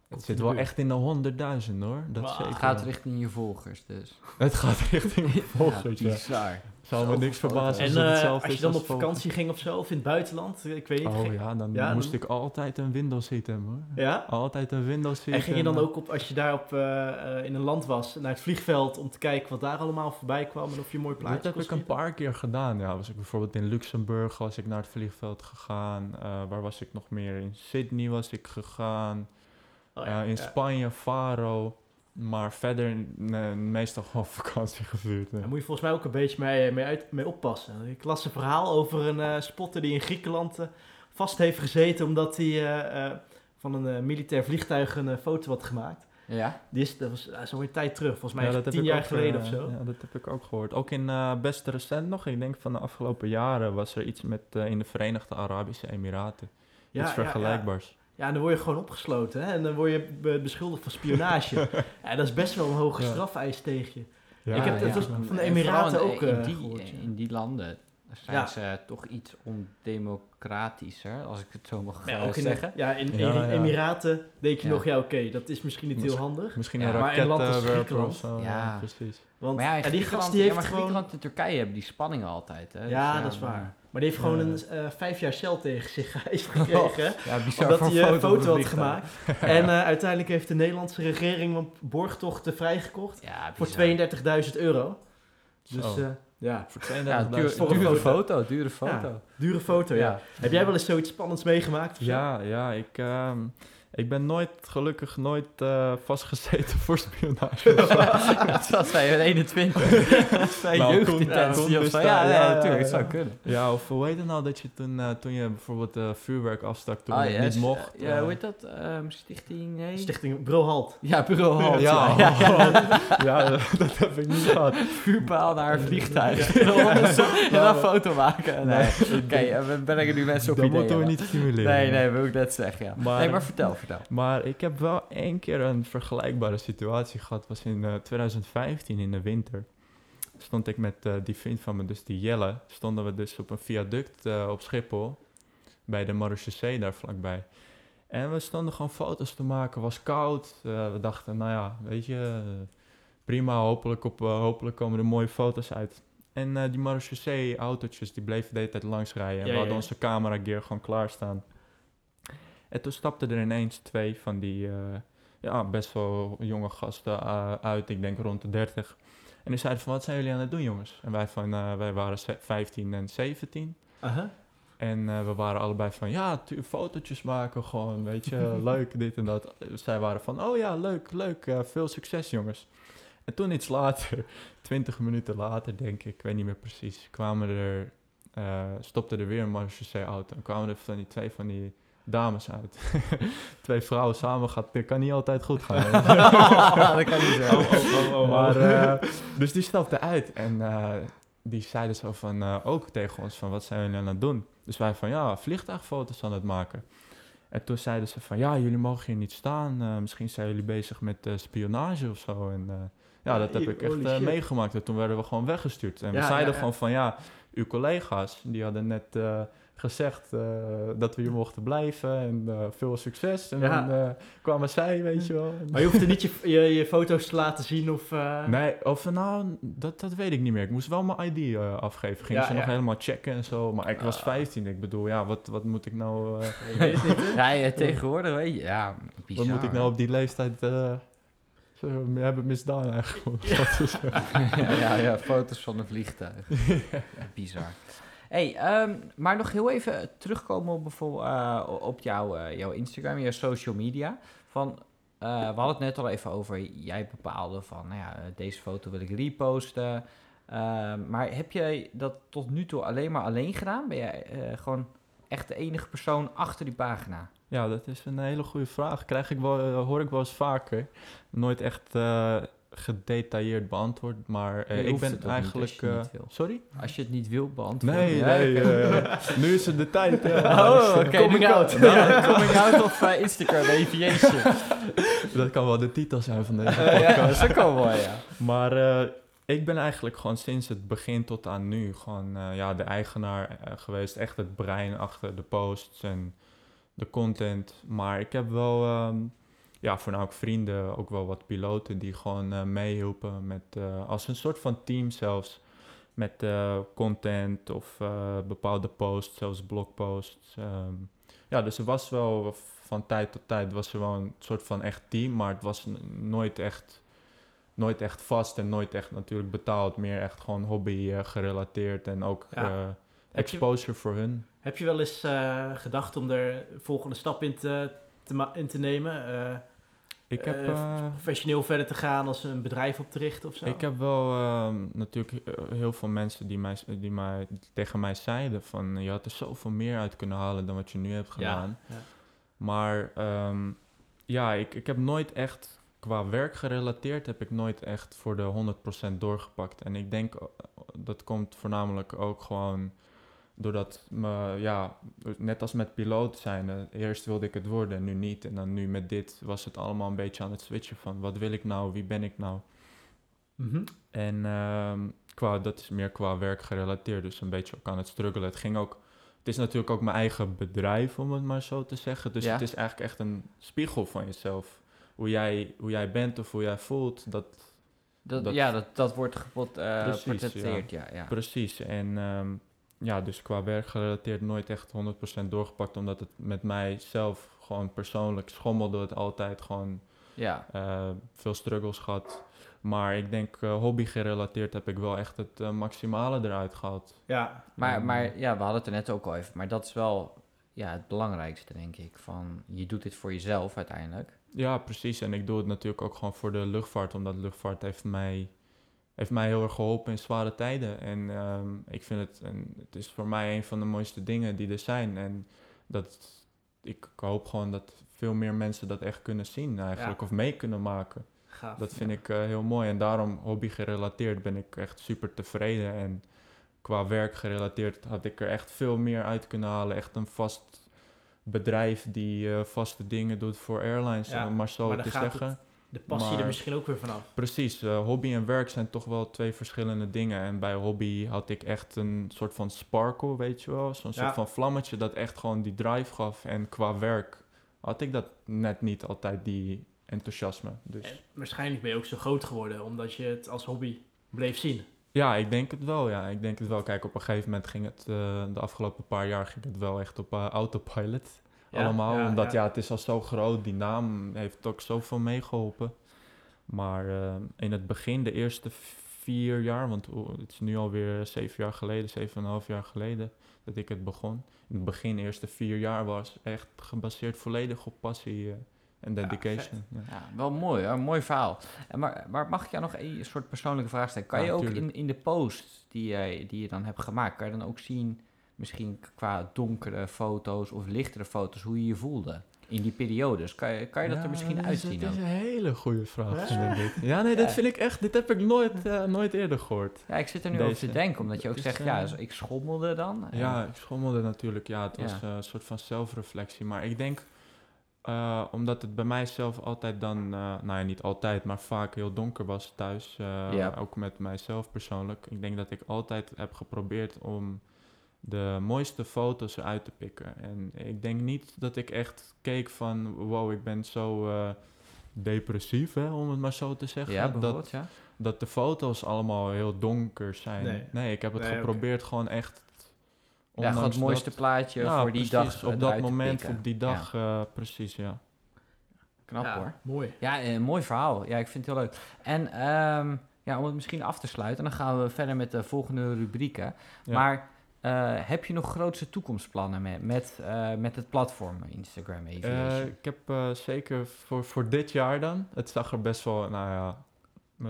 het zit wel echt in de honderdduizend hoor. Dat zeker. Het gaat richting je volgers dus. Het gaat richting de volgers, ja. bizar. Zou me niks verbazen En als het eh, als je dan als op vakantie ging of zo, of in het buitenland, ik weet niet. Oh ging- ja, dan Ja, moest dan- ik altijd een Windows seat hebben hoor. Ja? Altijd een Windows seat. En ging je dan eh, ook op, als je daar op, eh, in een land was, naar het vliegveld om te kijken wat daar allemaal voorbij kwam en of je een mooi plaatje Dat heb ik een paar keer gedaan. Ja, was ik bijvoorbeeld in Luxemburg was ik naar het vliegveld gegaan. Eh, waar was ik nog meer? In Sydney was ik gegaan. Oh ja, in ja. Spanje, Faro. Maar verder nee, meestal gewoon vakantie gevuurd. Daar moet je volgens mij ook een beetje mee, mee, uit, mee oppassen. Ik las een verhaal over een eh, spotter die in Griekenland eh, vast heeft gezeten omdat hij eh, eh, van een eh, militair vliegtuig een eh, foto had gemaakt. Ja? Die is, dat was uh, zo'n tijd terug, volgens mij Ja, dat tien jaar ook, geleden eh, of zo. Ja, dat heb ik ook gehoord. Ook in eh, best recent nog. Ik denk van de afgelopen jaren was er iets met eh, in de Verenigde Arabische Emiraten. Ja, iets ja, ja. vergelijkbaars. Ja, en dan word je gewoon opgesloten hè? en dan word je be- beschuldigd van spionage. ja, dat is best wel een hoge Ja. strafeis tegen je. Ja, Ik heb- het ja. was van de En Emiraten vooral ook in, eh, die, gehoord, ja. in die landen zijn Ja. ze toch iets ondemocratischer, als ik het zo mag Ja, eh, ook in, zeggen. ja, in, in Ja, ja. Emiraten denk je Ja. nog, ja oké, dat is misschien niet heel Misschien- handig. Misschien Ja, een maar in land als raketwerper of Griekenland- zo. Ja, Ja. precies. Want Maar ja, in ja, die Griekenland, gast die heeft ja, maar gewoon... Griekenland en Turkije hebben die spanningen altijd. Hè? Ja, Dus, dat is maar- waar. Maar die heeft gewoon Ja. een eh, vijf jaar cel tegen zich gekregen. Ja, bizar omdat hij een op foto had gemaakt. En eh, uiteindelijk heeft de Nederlandse regering op borgtochten vrijgekocht. Ja, Voor bizar. 32.000 euro. Dus Zo. eh, ja, Voor Ja, 32.000 duur, voor een dure foto. foto, dure foto. dure foto, ja. Ja. Heb jij wel eens zoiets spannends meegemaakt? Ja, ja ik, ehm, ik ben nooit, gelukkig nooit eh, vastgezeten voor spionage. Dat was bij 21. Dat is bij Nou, toen of dus zo. Ja, ja, ja, ja, natuurlijk. Het ja. zou kunnen. ja, of hoe heet het nou dat je toen, eh, toen je bijvoorbeeld eh, vuurwerk afstak, toen Ah, ja, niet mocht? Ja, hoe heet dat? Ehm, stichting... Nee. Stichting Brilhalt. Ja, bureau Halt. Ja, Ja, ja, ja. ja, dat heb ik niet gehad. Vuurpaal naar een vliegtuig. En dan en dan een foto maken. Nee. Oké, eh, we brengen nu mensen op Dat ideeën. moeten we niet stimuleren. Nee, nee, wil ik net zeggen, ja. Maar- nee, maar vertel, Maar ik heb wel één keer een vergelijkbare situatie gehad. was in eh, 2015 in de winter. Stond ik met eh, die vriend van me, dus die Jelle. Stonden we dus op een viaduct eh, op Schiphol. Bij de Marechaussee daar vlakbij. En we stonden gewoon foto's te maken. was koud. Eh, we dachten, nou ja, weet je... eh, prima, hopelijk, op, eh, hopelijk komen er mooie foto's uit. En eh, die Marechaussee autootjes, die bleven de hele tijd langs rijden. En Ja, we hadden ja, ja. onze camera gear gewoon klaarstaan. En toen stapten er ineens twee van die eh, ja, best wel jonge gasten eh, uit, ik denk rond de 30. En die zeiden van, wat zijn jullie aan het doen jongens? En wij, van, eh, wij waren ze- 15 en 17. Aha. En we waren allebei van, ja, fotootjes maken gewoon, weet je, leuk, dit en dat. Zij waren van, oh ja, leuk, leuk, veel succes jongens. En toen iets later, 20 minuten later denk ik, ik weet niet meer precies, kwamen er, stopte er weer een Marseillais-auto. En kwamen er van die twee van die dames uit. twee vrouwen samen gaat, dit kan niet altijd goed gaan. dat kan niet zo. Oh, Maar, eh, dus die stapte uit en eh, die zeiden zo van, eh, ook tegen ons van, wat zijn jullie aan het doen? Dus wij van, ja, vliegtuigfoto's aan het maken. En toen zeiden ze van, ja, jullie mogen hier niet staan. eh, misschien zijn jullie bezig met eh, spionage of zo. En eh, ja, dat heb ik echt meegemaakt. En toen werden we gewoon weggestuurd. En we zeiden ja, ja. gewoon van, ja, uw collega's, die hadden net eh, gezegd eh, dat we hier mochten blijven. En eh, veel succes. En Ja. dan eh, kwamen zij, weet je wel. Maar je hoeft er niet je, je, je foto's te laten zien of... eh, Nee, of nou, dat, dat weet ik niet meer. Ik moest wel mijn ID afgeven. Ging Ja, ze ja. nog helemaal checken en zo. Maar ik was Ah. 15. Ik bedoel, ja, wat, wat moet ik nou... eh, je weet het niet, hè? Ja, ja, tegenwoordig weet je, ja, bizar. wat moet ik nou op die leeftijd eh, zo hebben misdaan eigenlijk? ja, ja, ja, foto's van een vliegtuig. Bizar. Hey, ehm, maar nog heel even terugkomen op, eh, op jouw, eh, jouw Instagram, jouw social media. Van, eh, we hadden het net al even over, jij bepaalde van, nou ja, deze foto wil ik reposten. Ehm, maar heb jij dat tot nu toe alleen maar alleen gedaan? Ben jij gewoon echt de enige persoon achter die pagina? ja, dat is een hele goede vraag. Krijg ik wel, hoor ik wel eens vaker. Nooit echt gedetailleerd beantwoord. Maar eh, ik ben eigenlijk... eh, sorry? Als je het niet wil beantwoorden. Nee, Ja, nee. eh, nu is het de tijd. Oh, oké. Coming kan- out. Ja, coming out of Instagram aviation. Dat kan wel de titel zijn van deze Eh, ja, dat podcast. ook wel ja. Maar ik ben eigenlijk gewoon sinds het begin tot aan nu gewoon ja, de eigenaar geweest. Echt het brein achter de posts en de content. Maar ik heb wel, ehm, ja, voornamelijk vrienden, ook wel wat piloten die gewoon eh, meehielpen met, eh, als een soort van team zelfs. Met eh, content of bepaalde posts, zelfs blogposts. Ehm, ja, dus er was wel van tijd tot tijd was er wel een soort van echt team, maar het was nooit echt nooit echt vast en nooit echt natuurlijk betaald. Meer echt gewoon hobby gerelateerd en ook Ja. je- exposure voor hun. Heb je wel eens gedacht om er volgende stap in te, te, in te nemen? Ik heb, Eh, eh, professioneel verder te gaan als een bedrijf op te richten of zo? ik heb wel ehm, natuurlijk eh, heel veel mensen die, mij, die mij, tegen mij zeiden van... je had er zoveel meer uit kunnen halen dan wat je nu hebt gedaan. Ja, ja. Maar ehm, ja, ik, ik heb nooit echt, qua werk gerelateerd, heb ik nooit echt voor de 100% doorgepakt. En ik denk, dat komt voornamelijk ook gewoon doordat, me, ja, net als met piloot zijn, eh, eerst wilde ik het worden en nu niet. En dan nu met dit was het allemaal een beetje aan het switchen van, wat wil ik nou, wie ben ik nou? Mhm. En ehm, qua, dat is meer qua werk gerelateerd, dus een beetje ook aan het struggelen. Het ging ook, het is natuurlijk ook mijn eigen bedrijf, om het maar zo te zeggen. Dus Ja. het is eigenlijk echt een spiegel van jezelf. Hoe jij, hoe jij bent of hoe jij voelt, dat, Dat, Dat- ja, dat, dat wordt gepot, eh Precies, portretteerd, ja. ja. precies. En ehm, ja, dus qua werk gerelateerd nooit echt 100% doorgepakt, omdat het met mij zelf gewoon persoonlijk schommelde het altijd gewoon Ja, eh, veel struggles gehad. Maar ik denk eh, hobby gerelateerd heb ik wel echt het eh, maximale eruit gehaald. Ja, maar, Mm. maar ja, we hadden het er net ook al even. Maar dat is wel ja, het belangrijkste, denk ik. Van, je doet dit voor jezelf uiteindelijk. Ja, precies. En ik doe het natuurlijk ook gewoon voor de luchtvaart, omdat luchtvaart heeft mij, heeft mij heel erg geholpen in zware tijden. En ehm, ik vind het, een, het is voor mij een van de mooiste dingen die er zijn. En dat, ik hoop gewoon dat veel meer mensen dat echt kunnen zien eigenlijk, Ja. of mee kunnen maken. gaaf. Dat vind ik eh, heel mooi. En daarom hobby gerelateerd ben ik echt super tevreden. En qua werk gerelateerd had ik er echt veel meer uit kunnen halen. Echt een vast bedrijf die eh, vaste dingen doet voor airlines, Ja, maar zo maar te zeggen. het- De passie er Maar- misschien ook weer vanaf. Precies, eh, hobby en werk zijn toch wel twee verschillende dingen. En bij hobby had ik echt een soort van sparkle, weet je wel. Zo'n Ja. soort van vlammetje dat echt gewoon die drive gaf. En qua werk had ik dat net niet altijd, die enthousiasme. Dus En waarschijnlijk ben je ook zo groot geworden, omdat je het als hobby bleef zien. ja, ik denk het wel. Ja, ik denk het wel. Kijk, op een gegeven moment ging het, eh, de afgelopen paar jaar ging het wel echt op eh, autopilot. Ja, allemaal. ja, omdat ja. het is al zo groot. Die naam heeft ook zoveel meegeholpen. Maar eh, in het begin, de eerste vier jaar, want het is nu alweer zeven jaar geleden, zeven en een half jaar geleden dat ik het begon. In het begin, de eerste vier jaar was echt gebaseerd volledig op passie eh, en dedication. Ja, Ja, wel mooi, hoor. mooi verhaal. Maar, maar mag ik jou nog een soort persoonlijke vraag stellen? Kan Ja, je ook in, in de post die je, die je dan hebt gemaakt, kan je dan ook zien, misschien qua donkere foto's of lichtere foto's, hoe je je voelde in die periodes? Kan je, kan je dat er misschien dat uitzien? Dat is een hele goede vraag. Ja. vind ik dit. Ja, nee, dat Ja. vind ik echt, dit heb ik nooit, eh, nooit eerder gehoord. Ja, ik zit er nu Deze. over te denken, omdat je ook zegt, ja, eh, dus ik schommelde dan. En- Ja, ik schommelde natuurlijk. Ja, het Ja. was eh, een soort van zelfreflectie. Maar ik denk, eh, omdat het bij mij zelf altijd dan, eh, nou ja, niet altijd, maar vaak heel donker was thuis. eh, Ja. Ook met mijzelf persoonlijk. Ik denk dat ik altijd heb geprobeerd om de mooiste foto's eruit te pikken. En ik denk niet dat ik echt keek van, wow, ik ben zo eh, depressief, hè, om het maar zo te zeggen. ja, dat, ja. dat de foto's allemaal heel donker zijn. Nee. ik heb het Nee, geprobeerd gewoon echt. Ja, gewoon het mooiste dat- plaatje voor die precies, dag Op dat moment, op die dag, eh, precies, ja. Knap ja, hoor. mooi. Ja, een mooi verhaal. Ja, ik vind het heel leuk. En ehm, ja, om het misschien af te sluiten, dan gaan we verder met de volgende rubrieken. Ja. Maar eh, heb je nog grootste toekomstplannen met, met, eh, met het platform Instagram Eh, Aviation? ik heb eh, zeker voor, voor dit jaar dan, het zag er best wel, nou ja,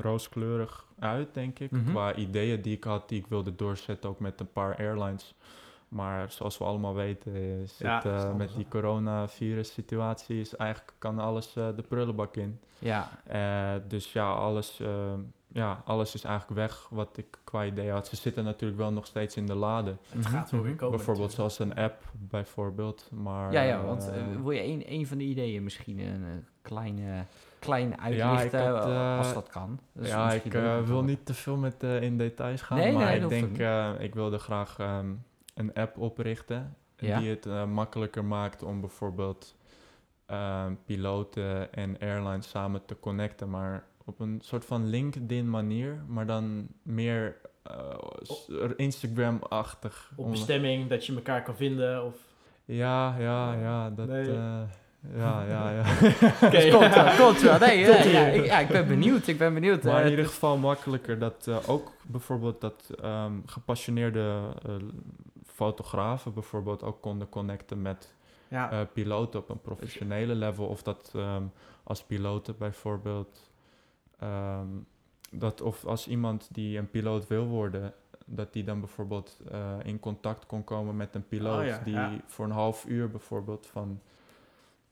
rooskleurig uit, denk ik. Mhm. Qua ideeën die ik had, die ik wilde doorzetten, ook met een paar airlines. Maar zoals we allemaal weten, is Ja, het, eh, met die coronavirus situatie, is eigenlijk kan alles eh, de prullenbak in. ja, Eh, dus ja alles, eh, ja, alles is eigenlijk weg wat ik qua idee had. Ze zitten natuurlijk wel nog steeds in de lade. Het gaat wel weer komen. bijvoorbeeld natuurlijk. zoals een app, bijvoorbeeld. Maar, ja, ja, want eh, eh, wil je een, een van de ideeën misschien een eh, kleine, klein uitlichten, had, eh, als dat kan? Ja, ik wil niet te veel met, in details gaan, Nee, maar nee, ik denk, eh, ik wilde graag ehm, een app oprichten Ja. die het eh, makkelijker maakt om bijvoorbeeld ehm, piloten en airlines samen te connecten, maar op een soort van LinkedIn manier, maar dan meer eh, s- Instagram-achtig. Op bestemming, dat je elkaar kan vinden. Of... Ja, ja, ja, dat... Nee. eh, ja, ja, ja. Oké, Komt wel, komt wel. Nee, ja, ie. ik, ja, ik ben benieuwd, ik ben benieuwd. Maar eh, in ieder geval makkelijker dat eh, ook bijvoorbeeld dat ehm, gepassioneerde eh, fotografen bijvoorbeeld ook konden connecten met ja. eh, piloten op een professionele level. Of dat ehm, als piloten bijvoorbeeld, ehm, dat of als iemand die een piloot wil worden, dat die dan bijvoorbeeld eh, in contact kon komen met een piloot Oh ja, die ja. voor een half uur bijvoorbeeld van,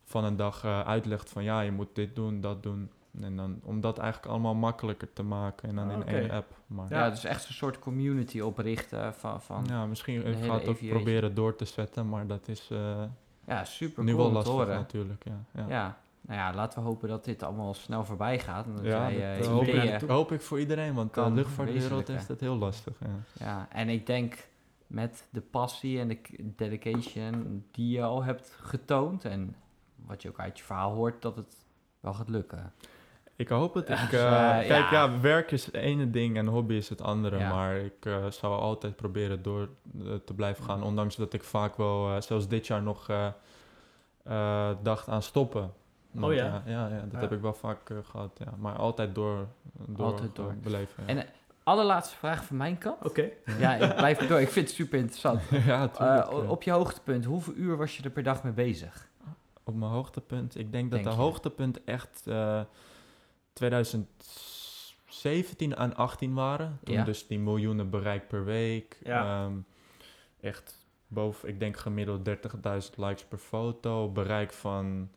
van een dag eh, uitlegt van ja, je moet dit doen, dat doen. En dan om dat eigenlijk allemaal makkelijker te maken en dan Ah, in één app. Maar ja, dus echt een soort community oprichten van... van ja, misschien de ik hele ga het ook proberen door te zetten, maar dat is eh, ja, super nu cool wel lastig natuurlijk. Ja, ja. Nou ja, laten we hopen dat dit allemaal snel voorbij gaat. En dat Ja, dat eh, eh, hoop, ik, hoop ik voor iedereen, want de kan luchtvaartwereld heeft het heel lastig. Ja. Ja, en ik denk met de passie en de dedication die je al hebt getoond... en wat je ook uit je verhaal hoort, dat het wel gaat lukken. Ik hoop het. Ik, eh, eh, kijk, ja. ja. werk is het ene ding en hobby is het andere. Ja. Maar ik eh, zou altijd proberen door eh, te blijven gaan. Ondanks dat ik vaak wel, eh, zelfs dit jaar nog, eh, eh, dacht aan stoppen. Want, ja? Ja, ja, ja, dat Ja. heb ik wel vaak eh, gehad. Ja. Maar altijd door, door, Altijd door. beleven. Ja, En eh, allerlaatste vraag van mijn kant. Oké. Ja, ik blijf door. Ik vind het super interessant. ja tuurlijk, Eh, eh. op je hoogtepunt, hoeveel uur was je er per dag mee bezig? Op mijn hoogtepunt. Ik denk dat de je? hoogtepunt echt eh 2017 en 18 waren. Toen Ja. dus die miljoenen bereik per week. Ja. Ehm, echt boven, ik denk gemiddeld 30.000 likes per foto. Bereik van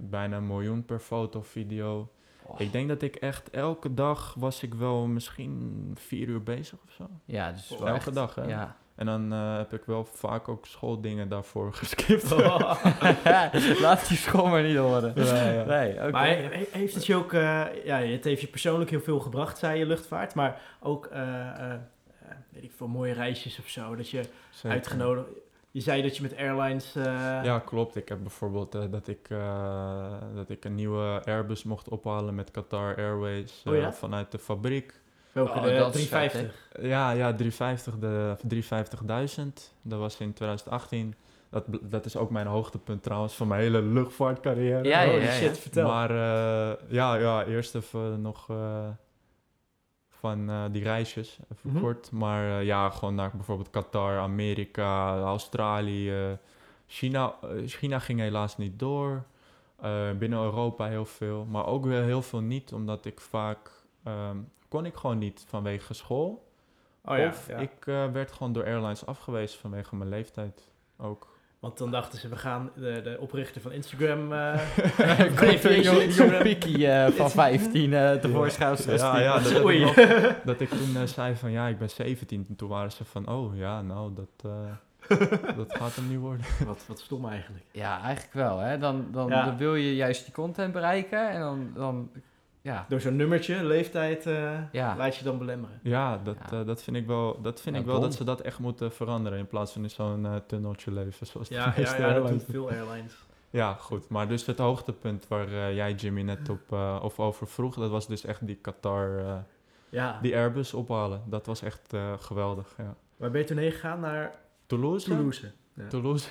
bijna een miljoen per foto, video. Oh, Ik denk dat ik echt elke dag was ik wel misschien vier uur bezig of zo. ja, dus elke echt- dag, hè? Ja, En dan eh, heb ik wel vaak ook schooldingen daarvoor geskipt. Laat die school maar niet horen. Ja, ja. Nee, oké. Maar he- he- heeft het je ook, eh, ja, het heeft je persoonlijk heel veel gebracht, zei je, luchtvaart. Maar ook, eh, eh, eh, weet ik veel, mooie reisjes of zo, dat je Zeker. uitgenodigd... Je zei dat je met airlines... eh, Ja, klopt. Ik heb bijvoorbeeld eh, dat, ik, eh, dat ik een nieuwe Airbus mocht ophalen met Qatar Airways Oh ja? eh, vanuit de fabriek. welke, Oh, de dat is vet, 350. Ja, ja 350, de 350.000. Dat was in 2018. Dat, dat is ook mijn hoogtepunt trouwens van mijn hele luchtvaartcarrière. Ja, ja, Holy ja, ja. shit, vertel. Maar eh, ja, ja, eerst even nog eh, van eh, die reisjes, even Mhm. kort. Maar eh, ja, gewoon naar bijvoorbeeld Qatar, Amerika, Australië. China, eh, China ging helaas niet door. Binnen Europa heel veel. Maar ook weer heel veel niet, omdat ik vaak... ehm, kon ik gewoon niet vanwege school. oh of ja. ik werd gewoon door airlines afgewezen vanwege mijn leeftijd ook. Want dan dachten ze, we gaan de, de oprichter van Instagram... eh Aviation jong, pikkie eh, van 15 eh tevoorschijn. Ja, ja, dat, dat, Oei. ik nog- dat ik toen zei van ja, ik ben 17. En toen waren ze van, oh ja, nou, dat, eh, dat gaat hem niet worden. wat, wat stom eigenlijk. Ja, eigenlijk wel. Hè? Dan, dan, Ja. dan wil je juist die content bereiken en dan, dan ja. Door zo'n nummertje, leeftijd, eh, Ja. laat je dan belemmeren. Ja, dat, Ja. eh, dat vind ik wel, dat, vind Ja, ik wel dat ze dat echt moeten veranderen. In plaats van in zo'n eh, tunneltje leven. Zoals de Ja, ja, meeste ja, dat airlines doen veel airlines. Ja, goed. Maar dus het hoogtepunt waar jij Jimmy net op, eh, of over vroeg, dat was dus echt die Qatar, eh, Ja. die Airbus ophalen. Dat was echt eh, geweldig, ja. Waar ben je toen heen gegaan? Naar Toulouse? Toulouse. Ja. Toulouse,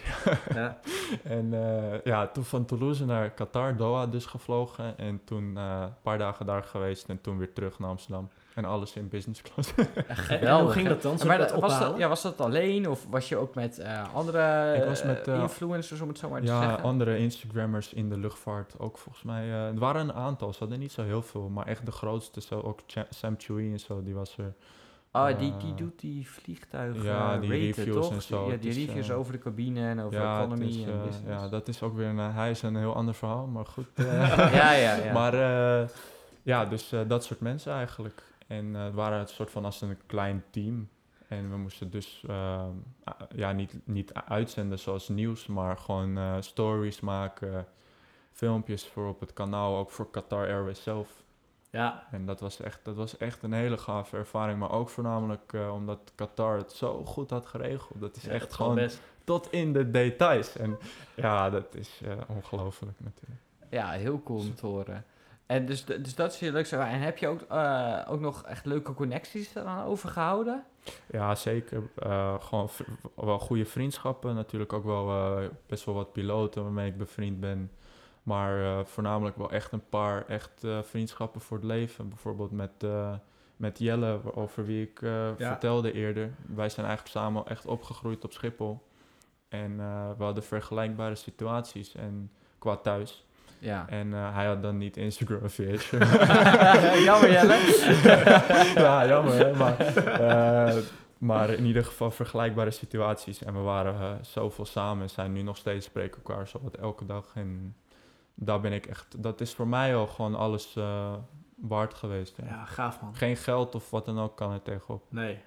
Ja. En eh, ja, toen van Toulouse naar Qatar, Doha dus gevlogen. En toen eh, een paar dagen daar geweest en toen weer terug naar Amsterdam. En alles in business class. En, en hoe ging dat dan? Maar dat was, dat, ja, was dat alleen of was je ook met eh, andere Ik was met, influencers, om het zo maar te ja, zeggen? andere Instagrammers in de luchtvaart ook volgens mij. eh er waren een aantal, ze hadden niet zo heel veel. Maar echt de grootste, zo ook Sam Chui en zo, die was er. Oh, die, die eh, doet die vliegtuigen ja, die raten, reviews toch? en zo. Ja, die is, reviews eh, over de cabine en over ja, economy is, en eh, business. ja, dat is ook weer een, eh, hij is een heel ander verhaal, maar goed. eh, ja, ja, ja. Maar eh, ja, dus eh, dat soort mensen eigenlijk. En eh, het waren het soort van als een klein team. En we moesten dus eh, ah, ja, niet, niet uitzenden zoals nieuws, maar gewoon eh, stories maken, filmpjes voor op het kanaal, ook voor Qatar Airways zelf. Ja, En dat was echt, dat was echt een hele gave ervaring, maar ook voornamelijk eh, omdat Qatar het zo goed had geregeld. Dat is ja, echt dat gewoon best. tot in de details. En ja, dat is eh, ongelooflijk natuurlijk. Ja, heel cool om te horen. En dus, dus dat is heel leuk. zo. En heb je ook, eh, ook nog echt leuke connecties eraan overgehouden? Ja, zeker. Gewoon wel goede vriendschappen. Natuurlijk ook wel best wel wat piloten waarmee ik bevriend ben. Maar eh, voornamelijk wel echt een paar echt eh, vriendschappen voor het leven. Bijvoorbeeld met, eh, met Jelle, over wie ik vertelde eerder. Wij zijn eigenlijk samen echt opgegroeid op Schiphol. En we hadden vergelijkbare situaties en, qua thuis. Ja. En hij had dan niet Instagram VH. Jammer, Jelle. ja, jammer hè, maar, maar in ieder geval vergelijkbare situaties. En we waren zoveel samen en zijn nu nog steeds spreken elkaar zo wat elke dag. En daar ben ik echt, dat is voor mij al gewoon alles eh, waard geweest. ja. Ja, gaaf man. Geen geld of wat dan ook kan er tegenop. Nee.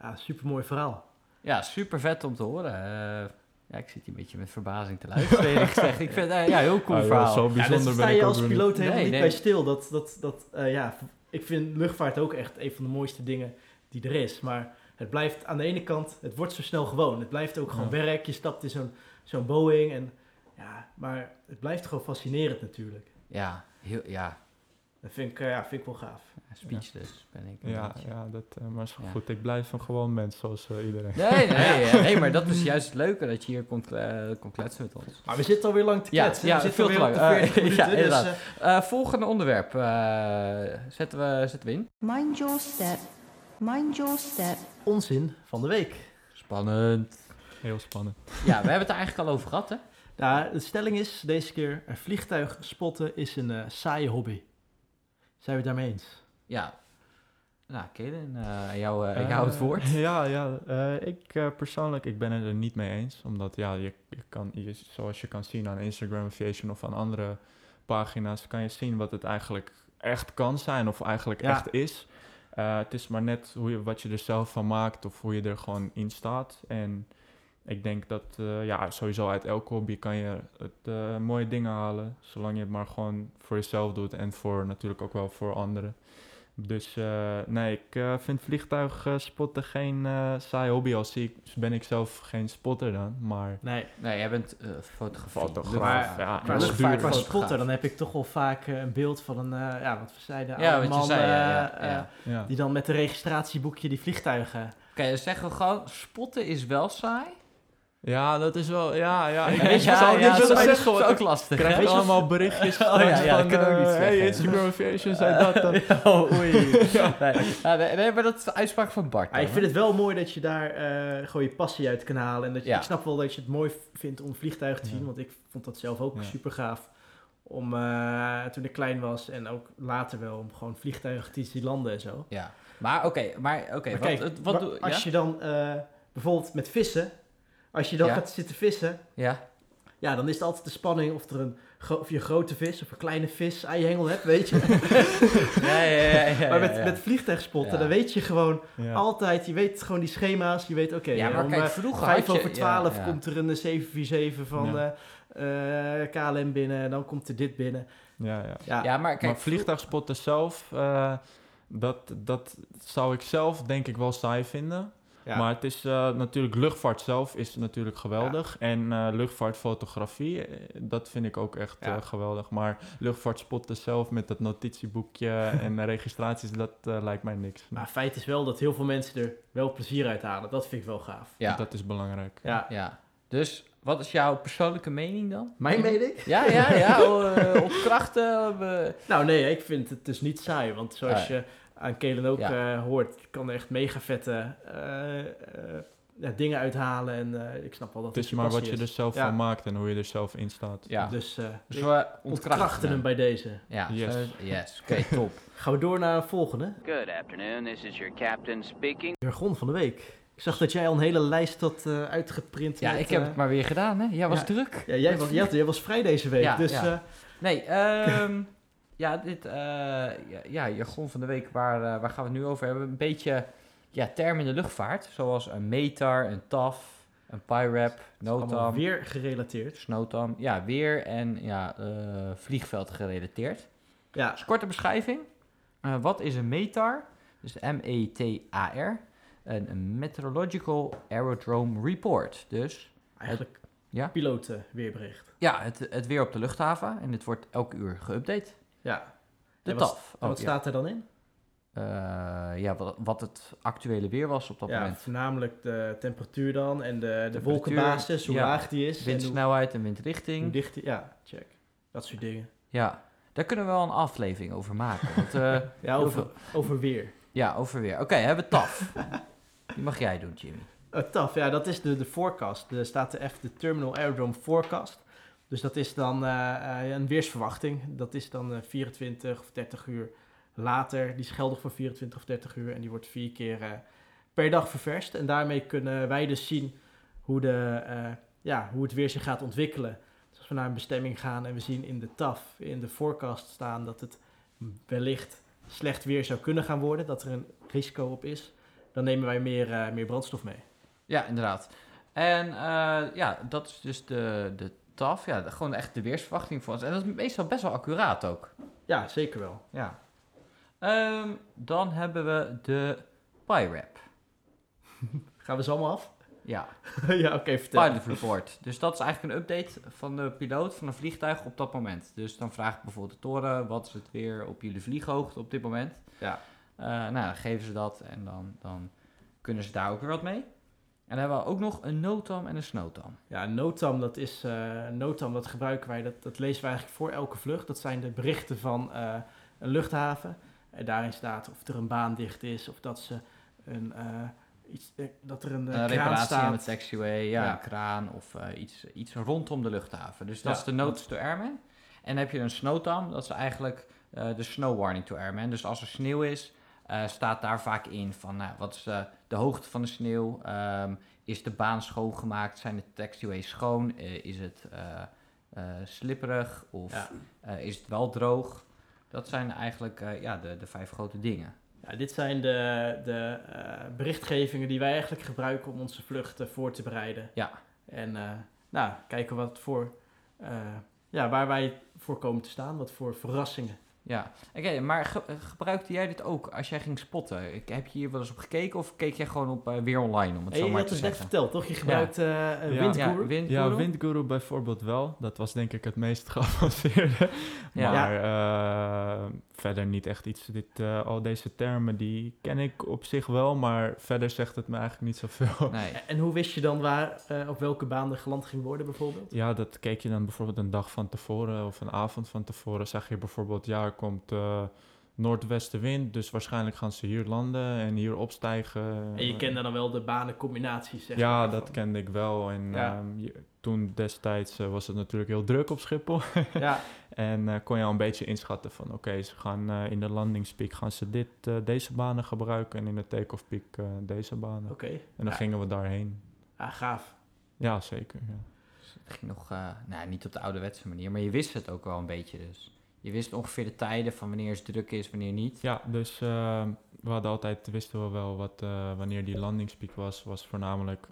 Ja, super mooi verhaal. Ja, super vet om te horen. Eh, ja, ik zit hier een beetje met verbazing te luisteren, eerlijk gezegd. Ik vind het eh, ja, heel cool Ah, ja, verhaal. zo Ja, bijzonder daar sta ben ik je als piloot niet. helemaal Nee, niet nee. bij stil. Dat, dat, dat, eh, ja, ik vind luchtvaart ook echt een van de mooiste dingen die er is. Maar het blijft aan de ene kant, het wordt zo snel gewoon. Het blijft ook gewoon Ja. werk. Je stapt in zo'n zo'n Boeing. En, ja, maar het blijft gewoon fascinerend natuurlijk. Ja, heel, ja, Dat vind ik, eh, ja, vind ik wel gaaf. speechless ben ik. Ja, beetje. ja dat, eh, maar is Ja. goed. Ik blijf een gewoon mens zoals eh, iedereen. Nee, nee, nee, maar dat is juist het leuke dat je hier komt, eh, komt kletsen met ons. Maar we zitten alweer lang te kletsen. ja, we zitten veel te lang. de 40 minuten. ja, dus, inderdaad. volgende onderwerp eh, zetten, we, zetten we in. Mind your step. Mind your step. onzin van de week. Spannend. Heel spannend. Ja, we hebben het er eigenlijk al over gehad, hè? Nou, de stelling is deze keer: een vliegtuig spotten is een eh, saaie hobby. Zijn we het daarmee eens? Ja. Nou, Kaden, eh jou, eh, jou het woord. Ja, ja eh, ik eh, persoonlijk ik ben het er niet mee eens. Omdat ja, je, je kan, je, zoals je kan zien aan Instagram Aviation of aan andere pagina's, kan je zien wat het eigenlijk echt kan zijn of eigenlijk Ja. echt is. Eh, het is maar net hoe je, wat je er zelf van maakt of hoe je er gewoon in staat. En ik denk dat eh, ja, sowieso uit elke hobby kan je het, eh, mooie dingen halen. Zolang je het maar gewoon voor jezelf doet en voor natuurlijk ook wel voor anderen. Dus eh, nee, ik eh, vind vliegtuigspotten geen eh saai hobby. Al zie ik, ben ik zelf geen spotter dan. Maar Nee, Nee, jij bent eh fotografie. Fotograaf, Luchtvaart. ja. luchtvaart, duur. qua Fotograaf. spotter, dan heb ik toch wel vaak een beeld van een, eh, ja, wat we zeiden, Ja, oude man, zei, ja, ja, ja. ja. die dan met een registratieboekje die vliegtuigen... Oké, dan zeggen we gewoon, spotten is wel saai. Ja, dat is wel... Ja, ja. Ik Ja, weet je, ja, ja, niet willen dat is zeggen, ook lastig. ik krijg je allemaal berichtjes Oh, ja, ja, van, ook niet zeggen. Hey, Instagram Aviation zei dat. dan. oh, oei. Nee, ja, nee, nee, maar dat is de uitspraak van Bart. Maar ik dan, vind het wel mooi dat je daar eh, gewoon je passie uit kan halen. En dat je, Ja. ik snap wel dat je het mooi vindt om vliegtuigen te Ja. zien. Want ik vond dat zelf ook Ja. super gaaf. Om, eh, toen ik klein was en ook later wel, om gewoon vliegtuigen te zien landen en zo. Ja. Maar oké, maar oké. wat, kijk, wat als ja? je dan eh, bijvoorbeeld met vissen, als je dan Ja. gaat zitten vissen, Ja. ja, dan is het altijd de spanning of, er een, of je een grote vis of een kleine vis aan je hengel hebt, weet je. Ja, ja, ja, ja, maar met, ja, ja. met vliegtuigspotten, Ja. dan weet je gewoon Ja. altijd, je weet gewoon die schema's, je weet oké, Ja, maar om kijk, eh, vroeger vijf had je- over twaalf ja, ja. komt er een 747 van Ja. eh, eh, KLM binnen en dan komt er dit binnen. Ja, ja. Ja, Ja, maar kijk, maar vliegtuigspotten zelf, eh, dat, dat zou ik zelf denk ik wel saai vinden. Ja. Maar het is eh, natuurlijk, luchtvaart zelf is natuurlijk geweldig. En eh, luchtvaartfotografie, eh, dat vind ik ook echt Ja. eh, geweldig. Maar luchtvaartspotten zelf met dat notitieboekje en de registraties, dat eh, lijkt mij niks. Maar feit is wel dat heel veel mensen er wel plezier uit halen. Dat vind ik wel gaaf. ja, Dat is belangrijk. Ja. ja. Dus, wat is jouw persoonlijke mening dan? Mijn mening? Ja, ja, ja. eh, op krachten. eh, Nou nee, ik vind het dus niet saai. Want zoals Ah, je aan Kelen ook Ja. eh, hoort, je kan er echt mega vette eh, eh, ja, dingen uithalen. En eh, ik snap wel dat Het is maar wat je er is. zelf Ja. van maakt en hoe je er zelf in staat. ja. Dus, eh Dus we ontkrachten hem bij deze. Ja, Yes. yes. Oké, top. Gaan we door naar een volgende. Good afternoon, this is your captain speaking. Jargon van de week. Ik zag dat jij al een hele lijst had eh, uitgeprint. Ja, met, ik heb het maar weer gedaan, hè? Jij was ja. druk. Ja, jij was, jij, had- jij was vrij deze week. Ja, dus ja. eh, Nee, ehm, ja, dit, eh, ja, ja, jargon van de week, waar, waar gaan we het nu over hebben? Een beetje, ja, termen in de luchtvaart, zoals een METAR, een TAF, een PIRAP, NOTAM, weer gerelateerd. SNOTAM, ja, weer en ja, eh, vliegveld gerelateerd. Ja, Dus korte beschrijving. Wat is een METAR? Dus M-E-T-A-R. Een, Meteorological Aerodrome Report. Dus eigenlijk Ja? pilotenweerbericht. ja, het, het weer op de luchthaven. En dit wordt elke uur geüpdate. Ja. De En wat- TAF. En wat Oh, ja. staat er dan in? Eh, ja, wat, wat het actuele weer was op dat ja, moment. voornamelijk de temperatuur dan en de, de wolkenbasis, hoe ja. laag die is. hoe, Windsnelheid en hoe windrichting. dicht die... Ja, check. Dat soort dingen. Ja, daar kunnen we wel een aflevering over maken. Want, eh, Ja, over, over weer. ja, over weer. Oké, hebben we TAF. Die mag jij doen, Jimmy. Uh, TAF, ja, dat is de, de forecast. Er staat de F, de Terminal Aerodrome Forecast. Dus dat is dan eh, eh, een weersverwachting. Dat is dan eh, 24 of 30 uur later. Die is geldig voor 24 of 30 uur. En die wordt vier keer eh, per dag ververst. En daarmee kunnen wij dus zien hoe, de, eh, ja, hoe het weer zich gaat ontwikkelen. Dus als we naar een bestemming gaan en we zien in de TAF, in de forecast staan dat het wellicht slecht weer zou kunnen gaan worden. Dat er een risico op is. Dan nemen wij meer, eh, meer brandstof mee. Ja, inderdaad. En eh, ja, dat is dus de, de TAF. Ja, gewoon echt de weersverwachting voor ons. En dat is meestal best wel accuraat ook. Ja, zeker wel. Ja. Ehm, dan hebben we de PIRAP. Gaan we ze allemaal af? Ja, ja, oké, vertel. Pilot Report. Dus dat is eigenlijk een update van de piloot van een vliegtuig op dat moment. Dus dan vraag ik bijvoorbeeld de toren, wat is het weer op jullie vlieghoogte op dit moment? Ja. Eh, nou, dan geven ze dat en dan, dan kunnen ze daar ook weer wat mee. En dan hebben we ook nog een NOTAM en een SNOTAM. Ja, NOTAM, dat is eh NOTAM, dat gebruiken wij, dat, dat lezen we eigenlijk voor elke vlucht. Dat zijn de berichten van eh, een luchthaven. En daarin staat of er een baan dicht is, of dat ze een, eh, iets, dat er een, Een kraan reparatie aan staat. de taxiway, ja, Ja. een kraan of iets, iets rondom de luchthaven. Dus dat Ja, is de notice to airman. En dan heb je een snowtam, dat is eigenlijk de snow warning to airman. Dus als er sneeuw is, eh, staat daar vaak in van nou, wat is eh, de hoogte van de sneeuw? Ehm, is de baan schoongemaakt? Zijn de taxiways schoon? Eh, is het slipperig? Of Ja. is het wel droog? Dat zijn eigenlijk ja, de, de vijf grote dingen. Ja, dit zijn de, de berichtgevingen die wij eigenlijk gebruiken om onze vluchten voor te bereiden. Ja. En nou, kijken wat voor, ja, waar wij voor komen te staan, wat voor verrassingen. Ja, oké, maar ge- gebruikte jij dit ook als jij ging spotten? Ik, heb je hier wel eens op gekeken of keek jij gewoon op eh, weer online, om het Hey, zo je maar had te het net zeggen? verteld, toch? Je gebruikt eh Ja. windguru. Ja, Wind Ja, Guru? Windguru bijvoorbeeld wel. Dat was denk ik het meest geavanceerde. Ja. Maar eh, verder niet echt iets. Dit, eh, al deze termen die ken ik op zich wel, maar verder zegt het me eigenlijk niet zoveel. Nee. En hoe wist je dan waar, eh, op welke baan er geland ging worden bijvoorbeeld? Ja, dat keek je dan bijvoorbeeld een dag van tevoren of een avond van tevoren. Zag je bijvoorbeeld, ja, er komt eh, noordwestenwind, dus waarschijnlijk gaan ze hier landen en hier opstijgen. En je kende dan wel de banencombinaties, zeg Ja, maar, dat van- kende ik wel. En Ja. ehm, je- toen destijds eh, was het natuurlijk heel druk op Schiphol. Ja, En eh, kon je al een beetje inschatten van oké, ze gaan eh, in de landingspeak gaan ze dit, eh, deze banen gebruiken en in de take-off peak eh, deze banen. oké. En dan Ja. gingen we daarheen. Ah, gaaf. Ja, zeker. Ja. Het ging nog, eh, nou niet op de ouderwetse manier, maar je wist het ook wel een beetje dus. Je wist ongeveer de tijden van wanneer het druk is, wanneer niet. Ja, dus eh, we hadden altijd, wisten we wel wat, eh, wanneer die landingspeak was. Was voornamelijk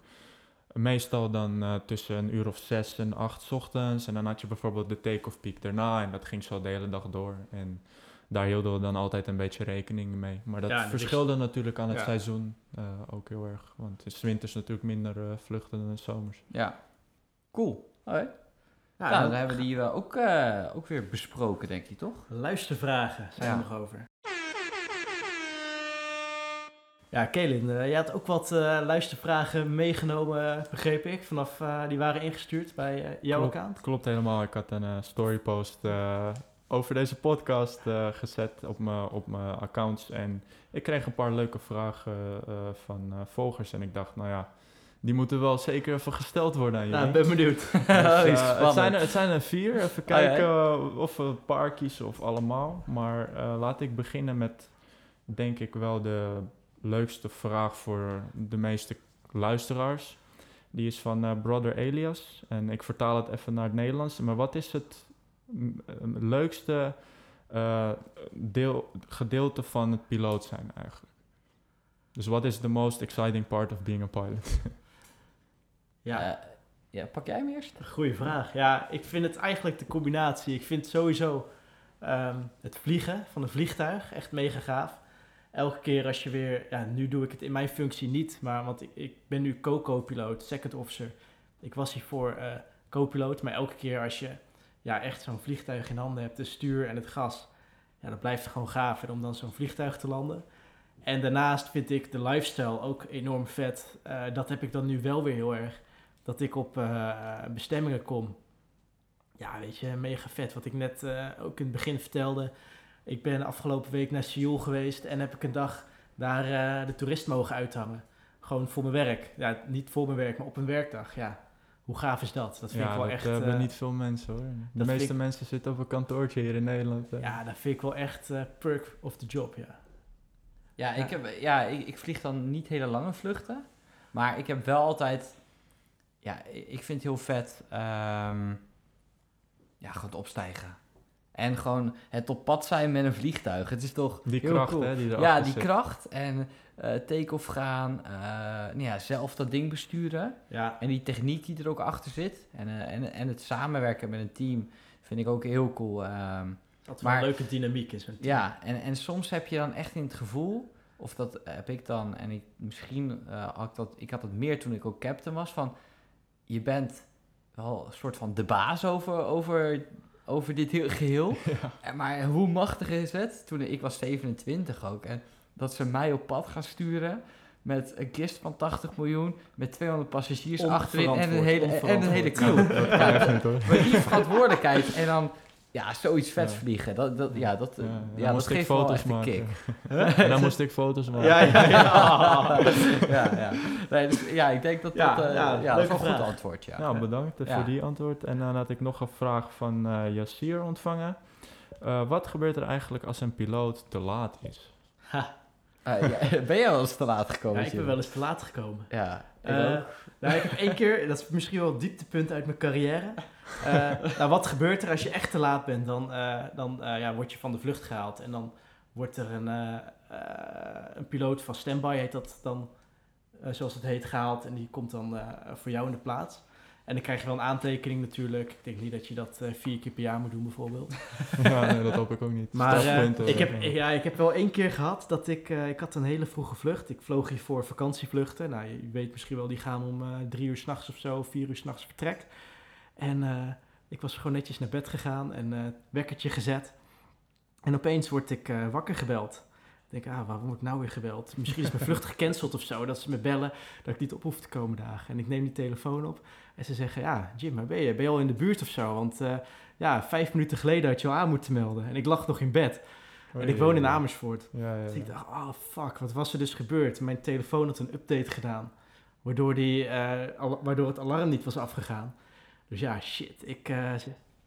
meestal dan eh, tussen een uur of zes en acht 's ochtends. En dan had je bijvoorbeeld de take-off peak daarna en dat ging zo de hele dag door. En daar hielden we dan altijd een beetje rekening mee. Maar dat Ja, is- verschilde natuurlijk aan het Ja. seizoen eh, ook heel erg. Want het is winters natuurlijk minder vluchten dan in zomers. Ja. Cool. Alright. Ja, nou, dan- hebben we die eh, ook, eh, ook weer besproken, denk ik, toch? Luistervragen zijn Ja. er nog over. Ja, Kelin, eh, jij had ook wat eh, luistervragen meegenomen, begreep ik. Vanaf, eh, die waren ingestuurd bij eh, jouw Klopt. account. Klopt helemaal. Ik had een eh, storypost eh, over deze podcast eh, gezet op mijn op mijn accounts. En ik kreeg een paar leuke vragen eh, van eh, volgers. En ik dacht, nou ja, die moeten wel zeker even gesteld worden aan jullie. Nou, ik ben benieuwd. Dus, eh, het, zijn er, het zijn er vier. Even Oh, ja, kijken eh, of we een paar kiezen of allemaal. Maar eh, laat ik beginnen met, denk ik wel, de leukste vraag voor de meeste luisteraars. Die is van eh, Brother Elias. En ik vertaal het even naar het Nederlands. Maar wat is het eh, leukste eh, deel, gedeelte van het piloot zijn eigenlijk? Dus wat is the most exciting part of being a pilot? Ja, Eh, ja, pak jij hem eerst? goede vraag. Ja, ik vind het eigenlijk de combinatie. Ik vind sowieso ehm, het vliegen van een vliegtuig echt mega gaaf. Elke keer als je weer, ja, nu doe ik het in mijn functie niet, maar want ik, ik ben nu co-co-piloot, second officer. Ik was hiervoor eh co-piloot, maar elke keer als je ja, echt zo'n vliegtuig in handen hebt, de stuur en het gas, ja, dan blijft gewoon gaaf hè, om dan zo'n vliegtuig te landen. En daarnaast vind ik de lifestyle ook enorm vet. Eh, dat heb ik dan nu wel weer heel erg. Dat ik op eh, bestemmingen kom. Ja, weet je, mega vet. Wat ik net eh, ook in het begin vertelde. Ik ben afgelopen week naar Seoul geweest en heb ik een dag daar eh, de toerist mogen uithangen. Gewoon voor mijn werk. Ja, niet voor mijn werk, maar op een werkdag. Ja, hoe gaaf is dat? Dat vind ja, ik wel dat echt... hebben eh, niet veel mensen hoor. De dat meeste ik- mensen zitten op een kantoortje hier in Nederland. Ja, dat vind ik wel echt perk of the job, ja. Ja, ik, heb, ja ik, ik vlieg dan niet hele lange vluchten. Maar ik heb wel altijd... Ja, ik vind het heel vet... ehm, ja, gewoon opstijgen. En gewoon het op pad zijn met een vliegtuig. Het is toch Die heel kracht cool. hè, die Ja, die zit. kracht en eh take-off gaan. eh, nou ja, zelf dat ding besturen. Ja, En die techniek die er ook achter zit. En, eh, en, en het samenwerken met een team vind ik ook heel cool. dat Maar- een leuke dynamiek is. team. Ja, en, en soms heb je dan echt in het gevoel, of dat heb ik dan, en ik, misschien had ik dat, ik had het meer toen ik ook captain was, van je bent wel een soort van de baas over, over, over dit heel geheel. Maar hoe machtig is het? Toen ik was 27 ook, en dat ze mij op pad gaan sturen met een kist van 80 miljoen, met 200 passagiers achterin en een hele, en een hele crew. Ja, maar die verantwoordelijkheid en dan ja, zoiets vet Ja. vliegen, dat, dat, ja, dat, Ja, ja, dan dat moest ik geeft wel foto's maken. kick. En dan moest ik foto's maken. Ja, ja, ja. ja, ja. Nee, dus, ja, ik denk dat Ja, dat, eh, ja, ja, dat is leuke wel een goed antwoord, ja. Nou, bedankt eh, Ja. voor die antwoord. En dan had ik nog een vraag van eh Yassir ontvangen. Eh, wat gebeurt er eigenlijk als een piloot te laat is? Ha. Eh, ja, ben je wel eens te laat gekomen? Ja, ik ben wel eens te laat gekomen. Ja, ik Eh, ook. nou, ik heb één keer, dat is misschien wel het dieptepunt uit mijn carrière. Eh, nou, wat gebeurt er als je echt te laat bent? Dan, eh, dan eh, ja, word je van de vlucht gehaald en dan wordt er een, een piloot van standby, heet dat dan, zoals het heet, gehaald. En die komt dan voor jou in de plaats. En dan krijg je wel een aantekening natuurlijk. Ik denk niet dat je dat vier keer per jaar moet doen bijvoorbeeld. ja, nee, dat hoop ik ook niet. Maar ik, heb, ja, ik heb wel één keer gehad dat ik... ik had een hele vroege vlucht. Ik vloog hier voor vakantievluchten. Nou, je weet misschien wel, die gaan om drie uur s'nachts of zo, vier uur s'nachts vertrekt. En eh, ik was gewoon netjes naar bed gegaan en eh wekkertje gezet. En opeens word ik eh, wakker gebeld. Ik denk, ah, waarom word ik nou weer gebeld? Misschien is mijn vlucht gecanceld of zo, dat ze me bellen dat ik niet op hoef te komen dagen. En ik neem die telefoon op en ze zeggen, ja, Jim, waar ben je? Ben je al in de buurt of zo? Want ja, vijf minuten geleden had je al aan moeten melden. En ik lag nog in bed. En ik woon in Amersfoort. Ja, ja, Dus ik ja. dacht, oh fuck, wat was er dus gebeurd? Mijn telefoon had een update gedaan, waardoor, die, waardoor het alarm niet was afgegaan. Dus ja, shit, ik eh,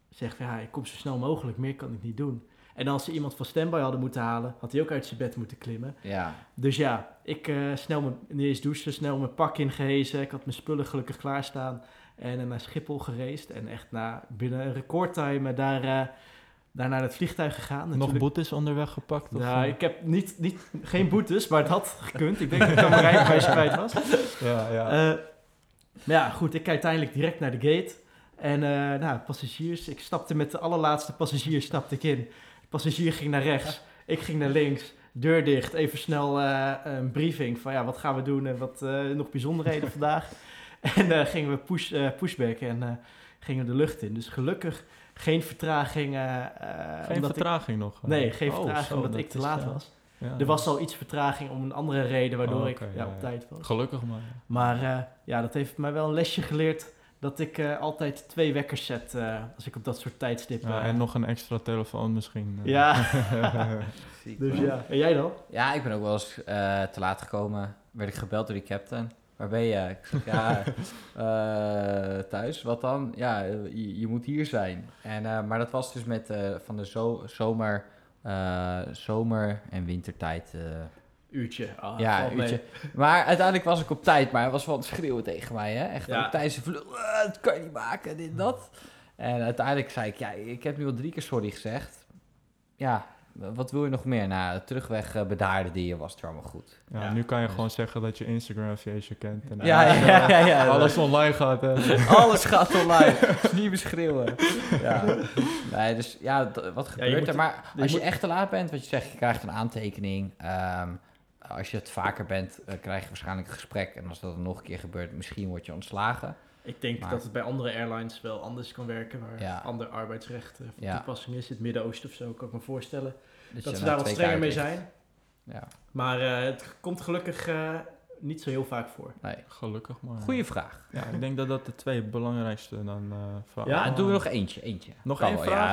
zeg van ja, ik kom zo snel mogelijk, meer kan ik niet doen. En als ze iemand van standby hadden moeten halen, had hij ook uit zijn bed moeten klimmen. Ja, Dus ja, ik eh, snel mijn, niet eens douchen, snel mijn pak ingehezen. Ik had mijn spullen gelukkig klaarstaan en eh, naar Schiphol gereisd. En echt na, binnen een recordtime daar, eh, daar naar het vliegtuig gegaan. Nog boetes onderweg gepakt? Of, nou, ik heb niet, niet, geen boetes, maar het had gekund. Ik denk dat ik aan mijn rijbewijs kwijt was. ja, ja. Eh, maar ja, goed, ik uiteindelijk direct naar de gate. En eh, nou, passagiers, ik stapte met de allerlaatste passagier stapte ik in. De passagier ging naar rechts, ik ging naar links. Deur dicht, even snel eh, een briefing van ja, wat gaan we doen en wat eh, nog bijzonderheden vandaag. En gingen we push, pushback en gingen we de lucht in. Dus gelukkig geen vertraging. geen omdat ik- vertraging nog? Nee, geen Oh, vertraging zo, omdat dat ik te laat ja. was. Ja. Er was al iets vertraging om een andere reden waardoor Oh, ik ja, op tijd was. Gelukkig maar. Maar ja, dat heeft mij wel een lesje geleerd dat ik eh, altijd twee wekkers zet eh, als ik op dat soort tijdstippen... Ja, en nog een extra telefoon misschien. eh. Ja, dus ja. En jij dan? Ja, ik ben ook wel eens eh, te laat gekomen. Werd ik gebeld door die captain. Waar ben je? Ik zeg, ja, eh, thuis. Wat dan? Ja, eh, je, je moet hier zijn. En, eh, maar dat was dus met eh, van de zo, zomer, eh, zomer- en wintertijd. Uurtje. Ah, ja, mee. uurtje. Maar uiteindelijk was ik op tijd. Maar hij was wel aan het schreeuwen tegen mij. Hè? Echt Ja. ook tijdens de vlucht. "Ah, dat kan je niet maken, dit, dat. En uiteindelijk zei ik, ja, ik heb nu al drie keer sorry gezegd. Ja, wat wil je nog meer? Nou, terugweg eh, bedaarde die je was het allemaal goed. Ja, Ja. nu kan je gewoon zeggen dat je Instagram feestje kent. En Ja, ja, ja. ja, Alles online gaat. Hè. Alles gaat online. niet beschreeuwen. Ja. Nee, dus ja, wat gebeurt moet- er? Maar als je moet- echt te laat bent, wat je zegt, je krijgt een aantekening. Ehm, als je het vaker bent, eh, krijg je waarschijnlijk een gesprek. En als dat nog een keer gebeurt, misschien word je ontslagen. Ik denk Maar- dat het bij andere airlines wel anders kan werken, waar Ja. ander arbeidsrecht eh, van Ja. toepassing is. Het Midden-Oosten of zo, kan ik me voorstellen. Dus dat ze daar wat strenger mee zijn. Ja, Maar eh, het komt gelukkig eh, niet zo heel vaak voor. nee. Gelukkig maar. Goeie vraag. Ja, ik denk dat dat de twee belangrijkste dan eh vragen Ja, Ja, doen we nog eentje. eentje. Nog één wel, vraag?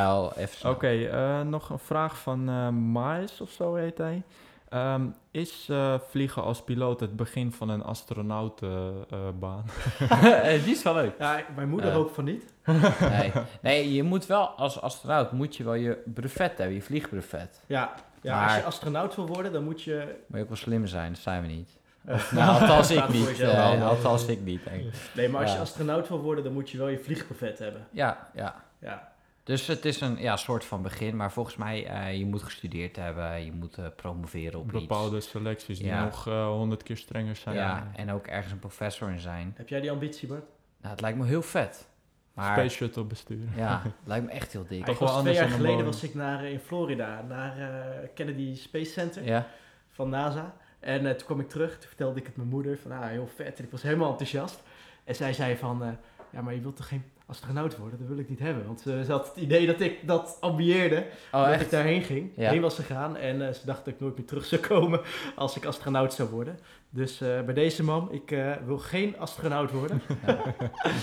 Ja. Oké, eh, nog een vraag van eh Miles of zo heet hij. Ehm, is eh, vliegen als piloot het begin van een astronautenbaan? Eh, Die is wel leuk. Ja, mijn moeder Eh. hoopt van niet. Nee. nee, je moet wel als astronaut moet je wel je brevet hebben, je vliegbrevet. Ja, ja Maar- als je astronaut wil worden, dan moet je... Moet je ook wel slim zijn, dat zijn we niet. eh, Nou, althans ik niet. eh, althans ik niet, denk ik. nee, maar als je astronaut wil worden, dan moet je wel je vliegbuffet hebben. Ja, ja. Ja. Dus het is een ja, soort van begin, maar volgens mij, eh je moet gestudeerd hebben, je moet eh, promoveren op Bepaalde selecties die Ja. nog eh, honderd keer strenger iets. zijn. Ja, en ook ergens een professor in zijn. Heb jij die ambitie, Bart? Nou, het lijkt me heel vet. Maar Space Shuttle besturen. ja, lijkt me echt heel dik. Toch ik wel twee jaar geleden was ik naar, in Florida, naar eh, Kennedy Space Center Ja, van NASA. En toen kwam ik terug, toen vertelde ik het mijn moeder van, ah, heel vet. En ik was helemaal enthousiast. En zij zei van, eh, ja, maar je wilt toch geen astronaut worden? Dat wil ik niet hebben. Want eh, ze had het idee dat ik dat ambieerde, oh dat ik daarheen ging. Ja. Heen was gegaan. En eh, ze dacht dat ik nooit meer terug zou komen als ik astronaut zou worden. Dus eh, bij deze man, ik eh, wil geen astronaut worden. Ja.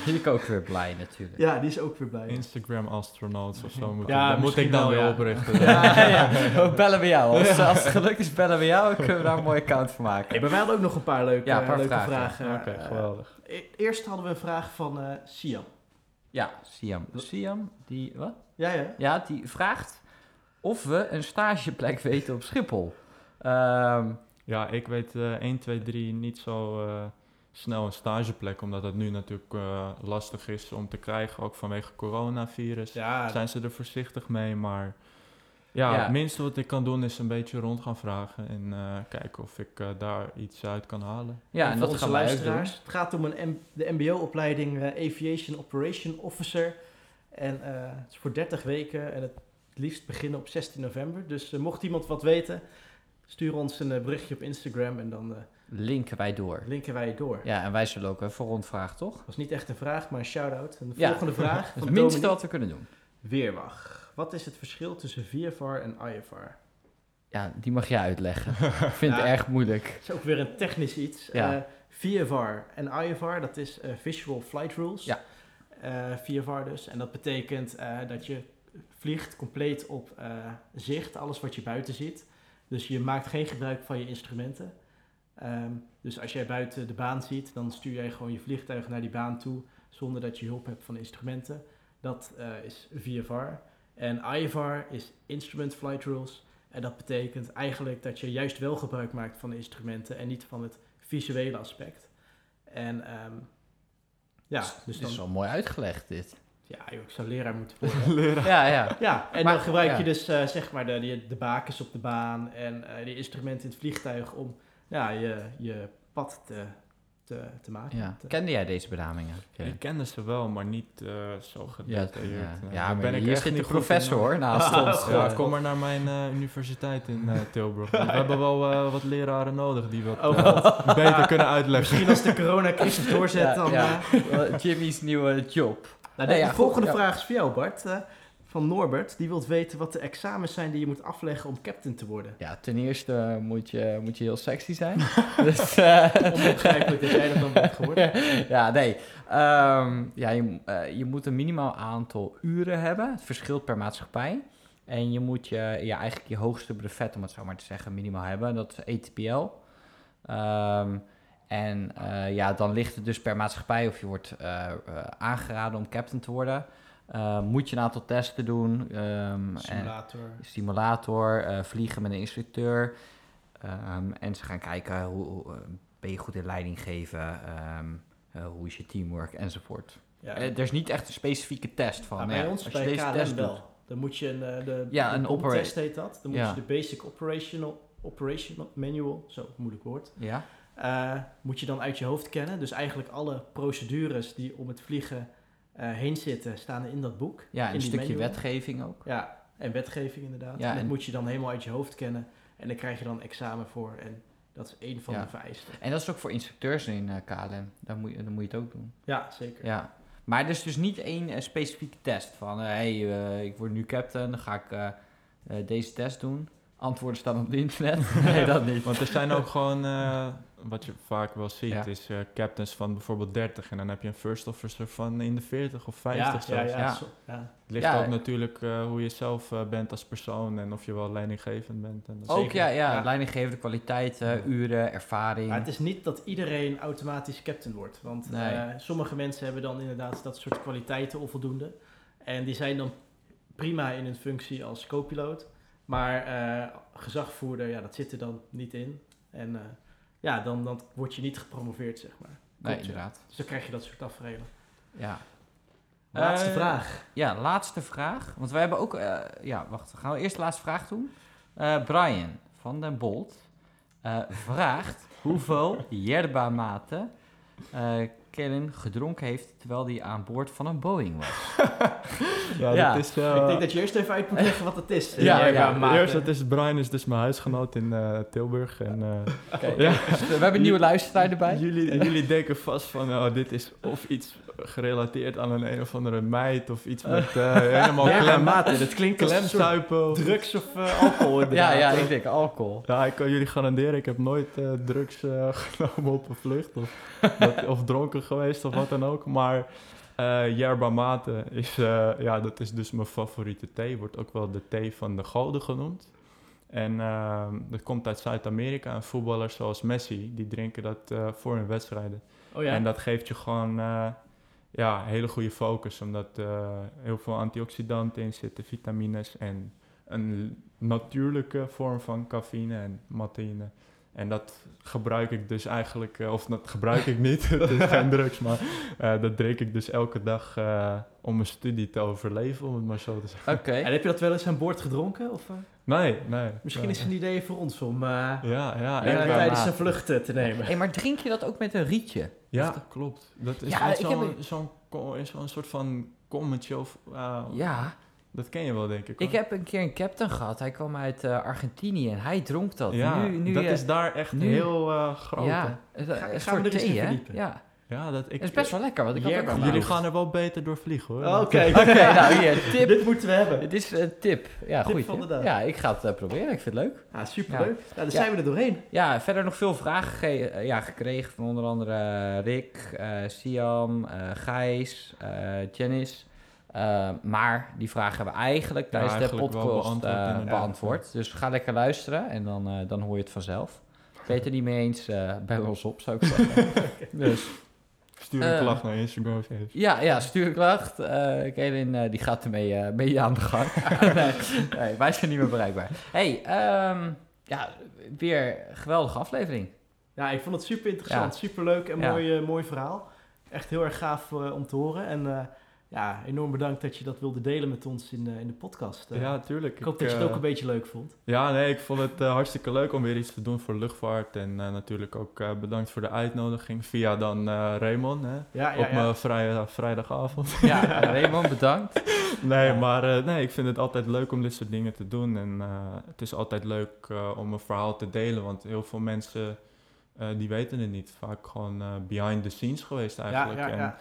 Ben ik ook weer blij natuurlijk. ja, die is ook weer blij. Instagram astronauts of zo moet, Ja, ik, moet ik dan wel, weer ja. oprichten. Ja, ja. We bellen we jou. Als, als het gelukt is, bellen we jou. Dan kunnen we daar een mooi account van maken. Hey, maar wij hadden ook nog een paar leuke, Ja, een paar leuke vragen. vragen. Oké, geweldig. e- eerst hadden we een vraag van eh Siam. Ja, Siam. Siam, die, wat? Ja, ja. Ja, die vraagt of we een stageplek weten op Schiphol. Ehm, Ja, ik weet eh 1, 2, 3 niet zo eh, snel een stageplek, omdat het nu natuurlijk eh, lastig is om te krijgen, ook vanwege coronavirus. Ja, Zijn ze er voorzichtig mee, maar Ja, Ja. het minste wat ik kan doen is een beetje rond gaan vragen en eh, kijken of ik eh, daar iets uit kan halen. Ja, en voor dat onze gaan wij ook doen. luisteraars. Het gaat om een M- de MBO-opleiding eh, Aviation Operation Officer. En eh, het is voor 30 weken en het liefst beginnen op 16 november. Dus mocht iemand wat weten, stuur ons een berichtje op Instagram en dan eh, Linken wij door. linken wij door. Ja, en wij zullen ook even rondvragen, toch? Dat was niet echt een vraag, maar een shout-out. En de Ja. volgende vraag het minste wat we kunnen doen. Weerwag. Wat is het verschil tussen VFR en IFR? Ja, die mag jij uitleggen. Ik vind het erg moeilijk. Dat is ook weer een technisch iets. Ja. Eh, VFR en IFR, dat is eh, Visual Flight Rules. Ja. Eh, VFR dus. En dat betekent dat je vliegt compleet op zicht, alles wat je buiten ziet. Dus je maakt geen gebruik van je instrumenten. Ehm, dus als jij buiten de baan ziet, dan stuur jij gewoon je vliegtuig naar die baan toe zonder dat je hulp hebt van instrumenten. Dat is VFR. En IFR is Instrument Flight Rules. En dat betekent eigenlijk dat je juist wel gebruik maakt van de instrumenten en niet van het visuele aspect. En ehm, ja, dus is wel mooi uitgelegd, dit. ja, joh, ik zou leraar moeten worden. Leraar. Ja, ja. ja, en Maar- dan gebruik ja. je dus eh, zeg maar de, de, de bakens op de baan en eh de instrumenten in het vliegtuig om ja, je, je pad te, te, te maken. ja. Te- Kende jij deze benamingen? Ik kende ze wel, maar niet eh, zo Ja, gedetailleerd. ja. Ja daar maar ben ik hier zit de professor naast ons. Ja, Eh, kom maar naar mijn eh, universiteit in eh, Tilburg. We hebben wel eh, wat leraren nodig die wat Oh, eh, beter kunnen uitleggen. Misschien als de coronacrisis doorzet, Ja, dan... ja. eh, Jimmy's nieuwe job. Nou, Nee, de ja, goed, volgende ja. vraag is voor jou, Bart. Van Norbert. Die wilt weten wat de examens zijn die je moet afleggen om captain te worden. Ja, ten eerste moet je, moet je heel sexy zijn. dus, eh, Onbegrijpelijk dat jij dat dan bent geworden. ja, nee. Ehm, ja, je, eh, je moet een minimaal aantal uren hebben. Het verschilt per maatschappij. En je moet je, ja, eigenlijk je hoogste brevet, om het zo maar te zeggen, minimaal hebben. Dat is ATPL. Ehm, en eh, ja, dan ligt het dus per maatschappij of je wordt aangeraden om captain te worden. Eh, moet je een aantal testen doen. ehm, en- Simulator. simulator, eh, vliegen met een instructeur. Ehm, en ze gaan kijken hoe, hoe, eh, ben je goed in leiding geven, ehm, eh, hoe is je teamwork enzovoort. Ja. Er is niet echt een specifieke test van. Maar nou bij ja, ons, als je bij deze KLM test wel. doet. Dan moet je een, de, Ja, een test heet dat. Dan moet je de Basic Operational, operational Manual, zo moeilijk woord, Ja, moet je dan uit je hoofd kennen. Dus eigenlijk alle procedures die om het vliegen heen zitten, staan in dat boek. ja in een stukje manual. wetgeving ook. Ja, en wetgeving inderdaad. Ja, en dat en- moet je dan helemaal uit je hoofd kennen. En daar krijg je dan examen voor. En dat is één van Ja. de vereisten. En dat is ook voor instructeurs in eh, KLM. Dan moet, je, dan moet je het ook doen. Ja, zeker. Ja. Maar er is dus niet één eh, specifieke test van... hé, hey, eh, ik word nu captain, dan ga ik eh, eh, deze test doen. Antwoorden staan op het internet. nee, dat niet. Want er zijn ook gewoon, eh, wat je vaak wel ziet, Ja. is eh, captains van bijvoorbeeld 30 en dan heb je een first officer van in de 40 of 50 ja, zelfs. ja, ja, Ja. Het ligt Ja, ook natuurlijk eh, hoe je zelf eh, bent als persoon en of je wel leidinggevend bent. En dat Ook ja, ja, Ja. leidinggevende kwaliteiten, uren, ervaring. Maar het is niet dat iedereen automatisch captain wordt. Want Nee. eh, sommige mensen hebben dan inderdaad dat soort kwaliteiten onvoldoende. En die zijn dan prima in hun functie als co-piloot. Maar eh, gezagvoerder, ja, dat zit er dan niet in. En eh, ja, dan, dan word je niet gepromoveerd, zeg maar. nee, inderdaad. Dus dan krijg je dat soort tafereelen. Ja. Laatste Eh, vraag. Ja, laatste vraag. Want wij hebben ook... ja, wacht. Gaan we eerst de laatste vraag doen? Brian van den Bolt vraagt hoeveel yerba-maten Kellen gedronken heeft terwijl hij aan boord van een Boeing was. Ja, Ja. dat is... eh, Ik denk dat je eerst even uit moet leggen wat het is. Ja, Eh, ja. Eerst, dat is Brian is dus mijn huisgenoot in eh, Tilburg. En, Ja. dus we hebben een nieuwe luisteraar erbij. Jullie, jullie denken vast van, oh, dit is of iets gerelateerd aan een een of andere meid of iets met eh, helemaal Ja, klem, dat klinkt klemzuipen. of- drugs of eh, alcohol Ja, inderdaad. ja, ik denk alcohol. Ja, ik kan jullie garanderen, ik heb nooit eh, drugs eh, genomen op een vlucht of, dat- of dronken geweest of wat dan ook. Maar eh yerba mate is, eh, ja, dat is dus mijn favoriete thee. Wordt ook wel de thee van de goden genoemd. En eh, dat komt uit Zuid-Amerika en voetballers zoals Messi, die drinken dat eh, voor hun wedstrijden. Oh ja. En dat geeft je gewoon ja, hele goede focus, omdat eh heel veel antioxidanten in zitten, vitamines en een natuurlijke vorm van cafeïne en matine En dat gebruik ik dus eigenlijk, eh, of dat gebruik ik niet, het is geen drugs, maar eh, dat drink ik dus elke dag eh, om mijn studie te overleven, om het maar zo te zeggen. Oké. En heb je dat wel eens aan boord gedronken? Of, eh? Nee, nee. Misschien nee. is het een idee voor ons om eh, Ja, ja. tijdens een vlucht eh, te nemen. Hey, maar drink je dat ook met een rietje? Ja, klopt. Dat is Ja, zo'n zo'n soort van kommetje of... eh, Ja. Dat ken je wel, denk ik. Ik heb een keer een captain gehad. Hij kwam uit eh, Argentinië en hij dronk dat. Ja, nu, nu dat je- is daar echt nu- heel eh, groot. Ja, Ga- een we soort thee, hè? Ja, Ja, dat ik... het is best wel lekker. Want ik had ook. Jullie gaan er wel beter door vliegen, hoor. Oh, Oké, Oké, nou hier, tip. dit moeten we hebben. Het is een tip. Ja, Tip goed. van de dag. Ja, ik ga het eh, proberen. Ik vind het leuk. Ja, superleuk. Nou, dan Ja. zijn we er doorheen. Ja, verder nog veel vragen ge- eh, ja, gekregen van onder andere eh, Rick, eh Siam, eh, Gijs, eh Janice. Eh, maar die vragen hebben we eigenlijk tijdens de podcast beantwoord. Dus ga lekker luisteren en dan, eh, dan hoor je het vanzelf. Ben je het niet mee eens, eh bel ons op, zou ik zeggen. dus Stuur een Eh. klacht naar Instagram. even. ja, ja, stuur een klacht. Eh Kaelin eh, die gaat ermee eh, mee aan de gang. nee, nee, wij zijn niet meer bereikbaar. hey, ehm, ja, weer een geweldige aflevering. Ja, ik vond het super interessant, Ja. super leuk en Ja. mooi, mooi verhaal. Echt heel erg gaaf om te horen. En eh, ja, enorm bedankt dat je dat wilde delen met ons in, eh, in de podcast. eh. Ja, tuurlijk. ik hoop dat je het eh, ook een beetje leuk vond. Ja, nee, ik vond het eh, hartstikke leuk om weer iets te doen voor luchtvaart. En eh, natuurlijk ook eh, bedankt voor de uitnodiging via dan eh Raymond, hè, Ja, ja, op ja. mijn vrij, vrijdagavond. Ja, Raymond, bedankt. Nee, Ja. maar eh, nee, ik vind het altijd leuk om dit soort dingen te doen. En eh, het is altijd leuk eh, om een verhaal te delen, want heel veel mensen eh, die weten het niet. Vaak gewoon eh, behind the scenes geweest ja, eigenlijk. ja, en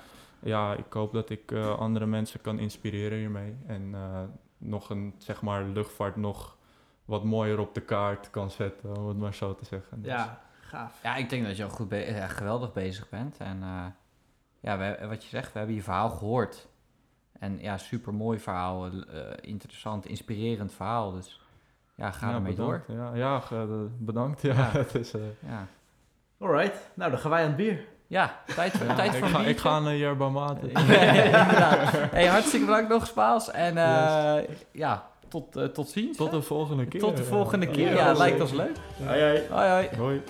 ja. ik hoop dat ik eh, andere mensen kan inspireren hiermee. En eh, nog een, zeg maar, luchtvaart nog wat mooier op de kaart kan zetten, om het maar zo te zeggen. Dus- ja, gaaf. Ja, ik denk dat je al goed be- ja, geweldig bezig bent. En eh, ja, we, wat je zegt, we hebben je verhaal gehoord. En ja, super mooi verhaal, eh, interessant, inspirerend verhaal. Dus ja, ga Ja, ermee door. Ja, ja bedankt. Ja, Ja. het is, eh, Ja, Alright, nou dan gaan wij aan het bier. Ja tijd, voor, ja, tijd ik, voor een ga, ik ga naar Yerba Mate. Hey, hartstikke bedankt nog, Spaals. En eh, ja, tot, eh, tot ziens. Tot de volgende keer. tot de volgende keer. Ja, lijkt ons leuk. Hoi, hoi. Hoi.